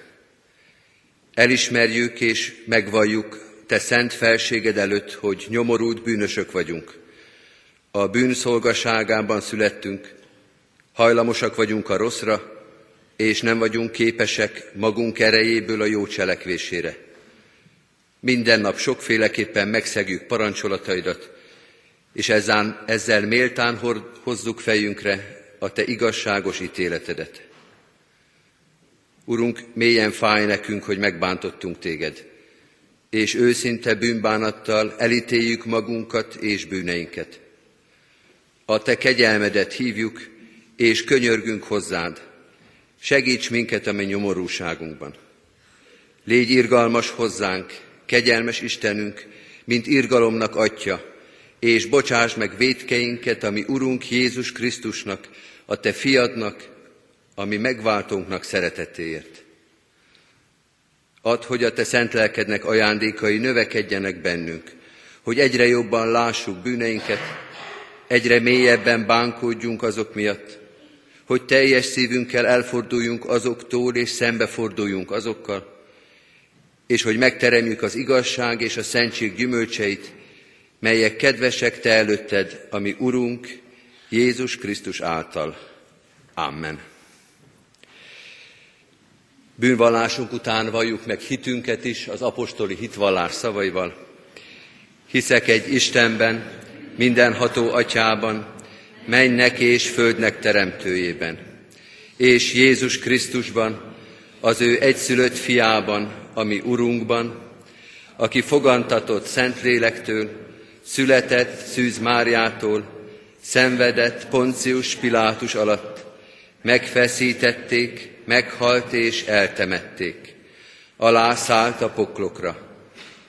Elismerjük és megvalljuk Te szent felséged előtt, hogy nyomorult bűnösök vagyunk. A bűnszolgaságában születtünk, hajlamosak vagyunk a rosszra, és nem vagyunk képesek magunk erejéből a jó cselekvésére. Minden nap sokféleképpen megszegjük parancsolataidat, és ezzel, ezzel méltán hozzuk fejünkre a Te igazságos ítéletedet. Urunk, mélyen fáj nekünk, hogy megbántottunk téged, és őszinte bűnbánattal elítéljük magunkat és bűneinket. A te kegyelmedet hívjuk, és könyörgünk hozzád. Segíts minket a mi nyomorúságunkban. Légy irgalmas hozzánk, kegyelmes Istenünk, mint irgalomnak atya, és bocsáss meg védkeinket, ami Urunk Jézus Krisztusnak, a Te fiadnak, ami megváltónknak szeretetéért. Add, hogy a Te szent lelkednek ajándékai növekedjenek bennünk, hogy egyre jobban lássuk bűneinket, egyre mélyebben bánkódjunk azok miatt, hogy teljes szívünkkel elforduljunk azoktól, és szembeforduljunk azokkal, és hogy megteremjük az igazság és a szentség gyümölcseit, melyek kedvesek Te előtted, ami Urunk, Jézus Krisztus által. Amen. Bűnvallásunk után valljuk meg hitünket is az apostoli hitvallás szavaival. Hiszek egy Istenben, mindenható atyában, mennek és földnek teremtőjében, és Jézus Krisztusban, az ő egyszülött fiában, ami Urunkban, aki fogantatott Szentlélektől, született Szűz Máriától, szenvedett Poncius Pilátus alatt, megfeszítették, meghalt és eltemették. Alá szállt a poklokra.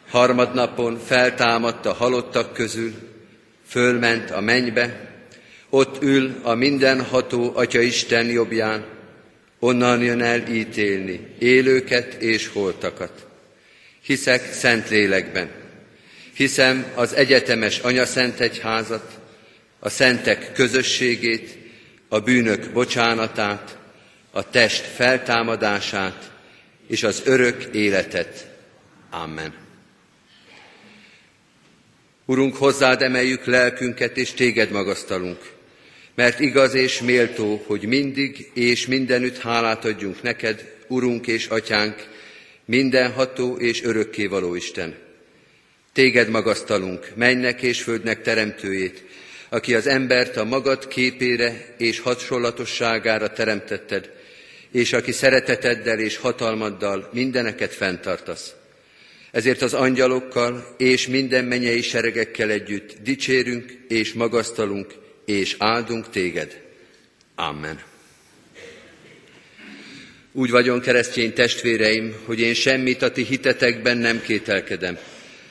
Harmadnapon feltámadt a halottak közül, fölment a mennybe, ott ül a mindenható Atya Isten jobbján, onnan jön el ítélni élőket és holtakat. Hiszek szent lélekben, hiszem az egyetemes Anya Szent Egyházat, a szentek közösségét, a bűnök bocsánatát, a test feltámadását és az örök életet. Amen. Urunk, hozzád emeljük lelkünket, és téged magasztalunk, mert igaz és méltó, hogy mindig és mindenütt hálát adjunk neked, Urunk és Atyánk, mindenható és örökkévaló Isten. Téged magasztalunk, mennek és földnek teremtőjét, aki az embert a magad képére és hasonlatosságára teremtetted, és aki szereteteddel és hatalmaddal mindeneket fenntartasz. Ezért az angyalokkal és minden menyei seregekkel együtt dicsérünk és magasztalunk és áldunk téged. Amen. Úgy vagyon, keresztény testvéreim, hogy én semmit a ti hitetekben nem kételkedem,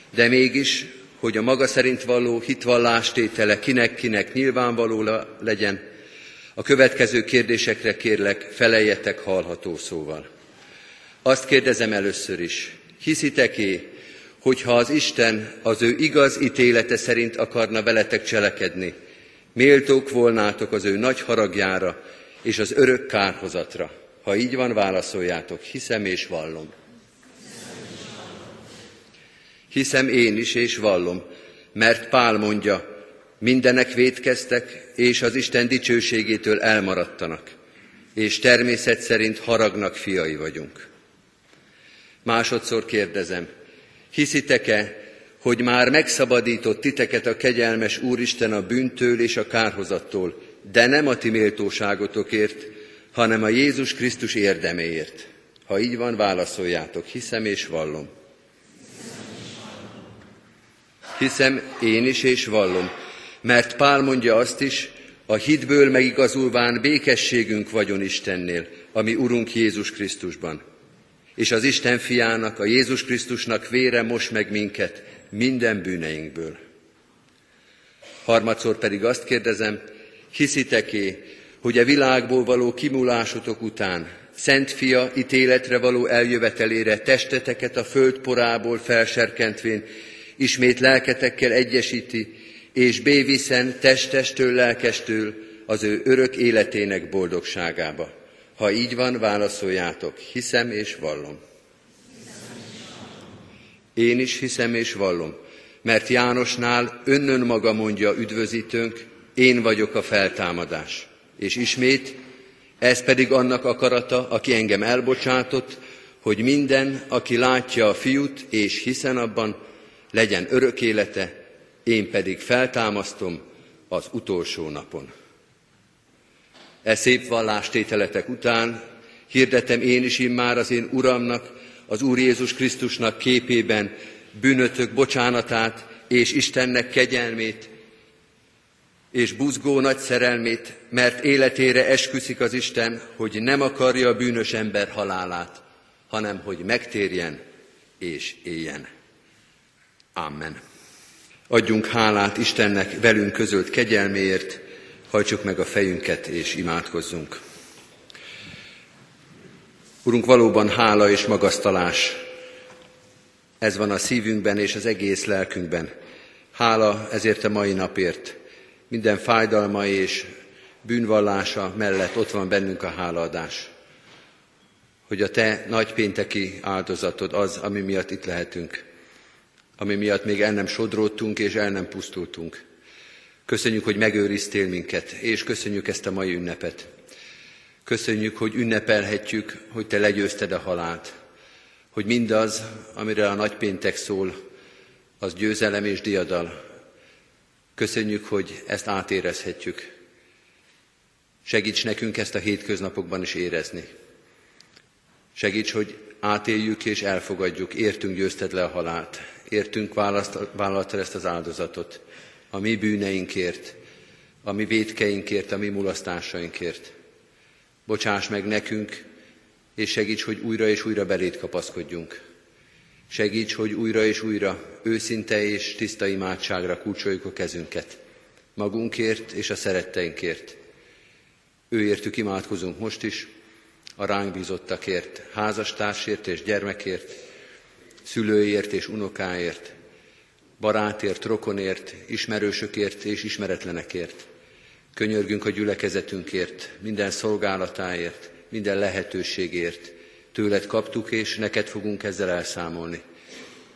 de mégis, hogy a maga szerint való hitvallástétele kinek-kinek nyilvánvaló legyen, a következő kérdésekre kérlek, feleljetek hallható szóval. Azt kérdezem először is, Hiszitek-é, hogyha az Isten az ő igaz ítélete szerint akarna veletek cselekedni, méltók volnátok az ő nagy haragjára és az örök kárhozatra. Ha így van, válaszoljátok, hiszem és vallom. Hiszem én is és vallom, mert Pál mondja, mindenek védkeztek, és az Isten dicsőségétől elmaradtanak, és természet szerint haragnak fiai vagyunk. Másodszor kérdezem, hiszitek-e, hogy már megszabadított titeket a kegyelmes Úristen a bűntől és a kárhozattól, de nem a ti méltóságotokért, hanem a Jézus Krisztus érdeméért. Ha így van, válaszoljátok, hiszem és vallom. Hiszem én is és vallom, mert Pál mondja azt is, a hitből megigazulván békességünk vagyon Istennél, ami Urunk Jézus Krisztusban. És az Isten fiának, a Jézus Krisztusnak vére most meg minket minden bűneinkből. Harmadszor pedig azt kérdezem, hiszitek-é, hogy a világból való kimulásotok után Szent Fia ítéletre való eljövetelére testeteket a föld porából felserkentvén ismét lelketekkel egyesíti, és béviszen testestől, lelkestől az ő örök életének boldogságába. Ha így van, válaszoljátok, hiszem és vallom. Én is hiszem és vallom, mert Jánosnál önnön maga mondja üdvözítőnk, én vagyok a feltámadás. És ismét, ez pedig annak akarata, aki engem elbocsátott, hogy minden, aki látja a fiút és hiszen abban, legyen örök élete, én pedig feltámasztom az utolsó napon. E szép vallástételetek után hirdetem én is immár az én Uramnak, az Úr Jézus Krisztusnak képében bűnötök bocsánatát és Istennek kegyelmét, és buzgó nagy szerelmét, mert életére esküszik az Isten, hogy nem akarja a bűnös ember halálát, hanem hogy megtérjen és éljen. Amen. Adjunk hálát Istennek velünk közölt kegyelméért, hajtsuk meg a fejünket és imádkozzunk. Urunk, valóban hála és magasztalás, ez van a szívünkben és az egész lelkünkben. Hála ezért a mai napért. Minden fájdalma és bűnvallása mellett ott van bennünk a hálaadás. Hogy a Te nagypénteki áldozatod az, ami miatt itt lehetünk ami miatt még el nem sodródtunk és el nem pusztultunk. Köszönjük, hogy megőriztél minket, és köszönjük ezt a mai ünnepet. Köszönjük, hogy ünnepelhetjük, hogy Te legyőzted a halált, hogy mindaz, amire a nagypéntek szól, az győzelem és diadal. Köszönjük, hogy ezt átérezhetjük. Segíts nekünk ezt a hétköznapokban is érezni. Segíts, hogy átéljük és elfogadjuk, értünk győzted le a halált, értünk vállalta ezt az áldozatot, a mi bűneinkért, a mi védkeinkért, a mi mulasztásainkért. Bocsáss meg nekünk, és segíts, hogy újra és újra beléd kapaszkodjunk. Segíts, hogy újra és újra őszinte és tiszta imádságra kulcsoljuk a kezünket. Magunkért és a szeretteinkért. Őértük imádkozunk most is, a ránk bízottakért, házastársért és gyermekért, szülőért és unokáért, barátért, rokonért, ismerősökért és ismeretlenekért. Könyörgünk a gyülekezetünkért, minden szolgálatáért, minden lehetőségért. Tőled kaptuk, és neked fogunk ezzel elszámolni.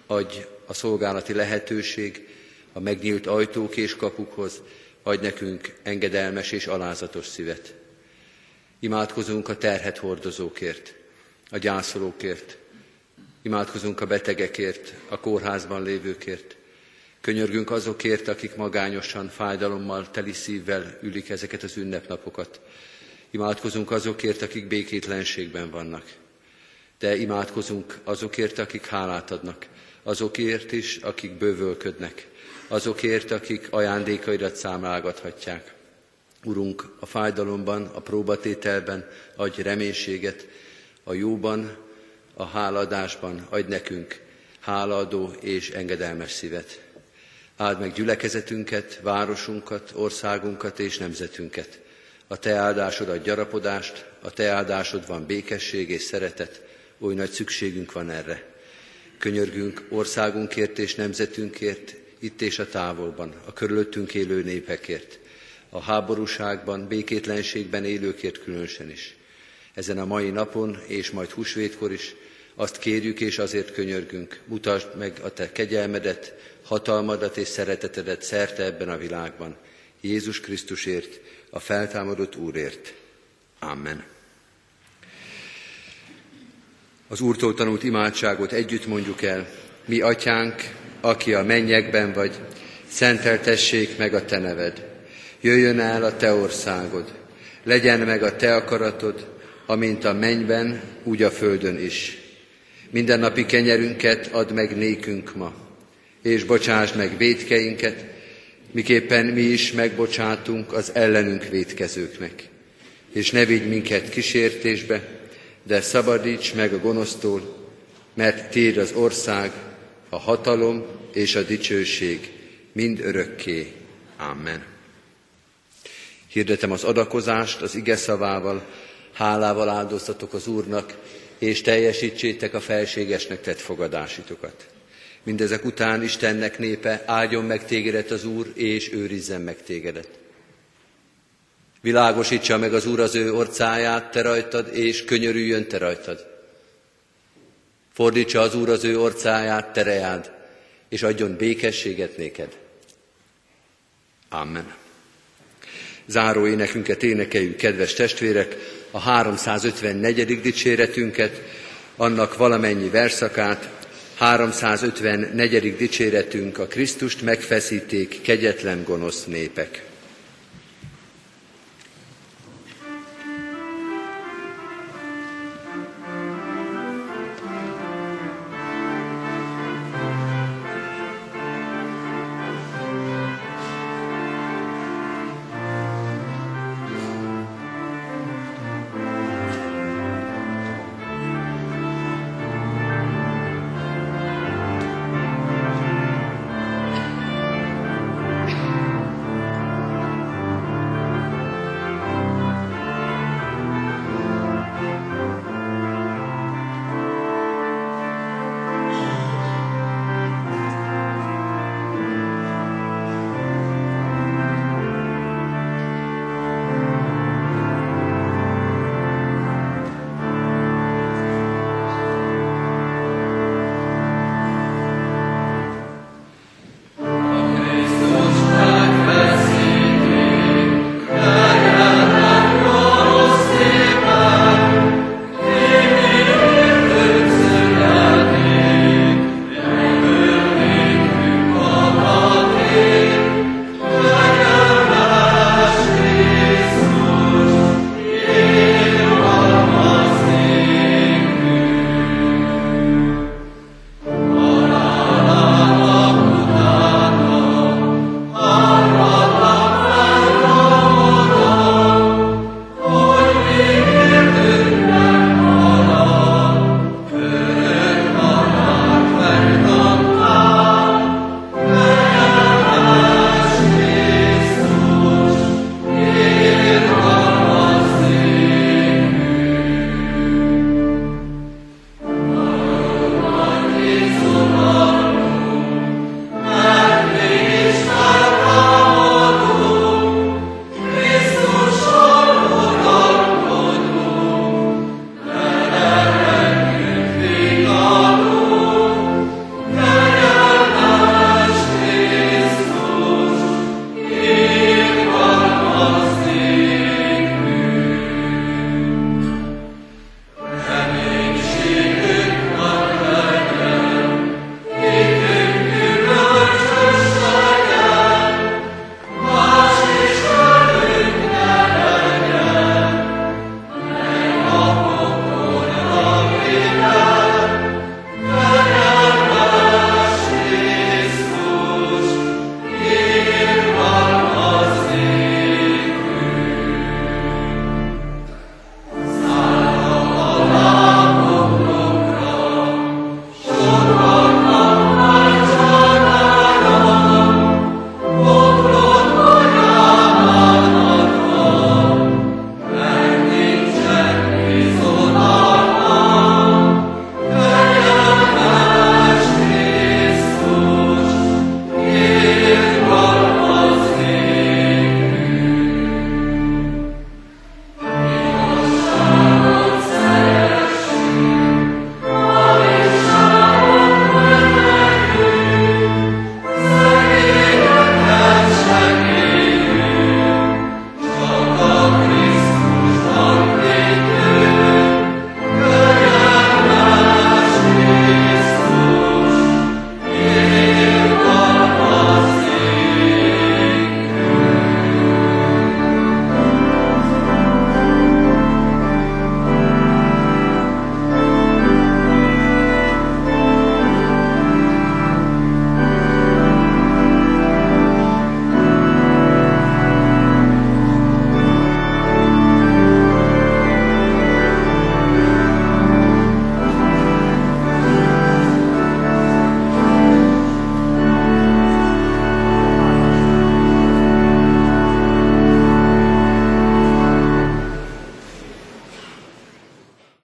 Adj a szolgálati lehetőség, a megnyílt ajtók és kapukhoz, adj nekünk engedelmes és alázatos szívet. Imádkozunk a terhet hordozókért, a gyászolókért, Imádkozunk a betegekért, a kórházban lévőkért. Könyörgünk azokért, akik magányosan, fájdalommal, teli szívvel ülik ezeket az ünnepnapokat. Imádkozunk azokért, akik békétlenségben vannak. De imádkozunk azokért, akik hálát adnak, azokért is, akik bővölködnek, azokért, akik ajándékaidat számlálgathatják. Urunk, a fájdalomban, a próbatételben adj reménységet, a jóban, a háladásban adj nekünk hálaadó és engedelmes szívet. Áld meg gyülekezetünket, városunkat, országunkat és nemzetünket. A Te áldásod ad gyarapodást, a Te áldásod van békesség és szeretet, oly nagy szükségünk van erre. Könyörgünk országunkért és nemzetünkért, itt és a távolban, a körülöttünk élő népekért, a háborúságban, békétlenségben élőkért különösen is. Ezen a mai napon és majd húsvétkor is azt kérjük és azért könyörgünk, mutasd meg a te kegyelmedet, hatalmadat és szeretetedet szerte ebben a világban. Jézus Krisztusért, a feltámadott Úrért. Amen. Az Úrtól tanult imádságot együtt mondjuk el. Mi, Atyánk, aki a mennyekben vagy, szenteltessék meg a Te neved. Jöjjön el a Te országod. Legyen meg a Te akaratod, amint a mennyben, úgy a földön is. Minden napi kenyerünket add meg nékünk ma, és bocsásd meg védkeinket, miképpen mi is megbocsátunk az ellenünk védkezőknek. És ne vigy minket kísértésbe, de szabadíts meg a gonosztól, mert Téd az ország, a hatalom és a dicsőség mind örökké. Amen. Hirdetem az adakozást az ige szavával, hálával áldoztatok az Úrnak, és teljesítsétek a felségesnek tett fogadásitokat. Mindezek után Istennek népe, áldjon meg tégedet az Úr, és őrizzen meg tégedet. Világosítsa meg az Úr az ő orcáját te rajtad, és könyörüljön te rajtad. Fordítsa az Úr az ő orcáját, te reád, és adjon békességet néked. Amen. Záró énekünket énekeljük, kedves testvérek, a 354. dicséretünket, annak valamennyi verszakát, 354. dicséretünk a Krisztust megfeszíték kegyetlen gonosz népek.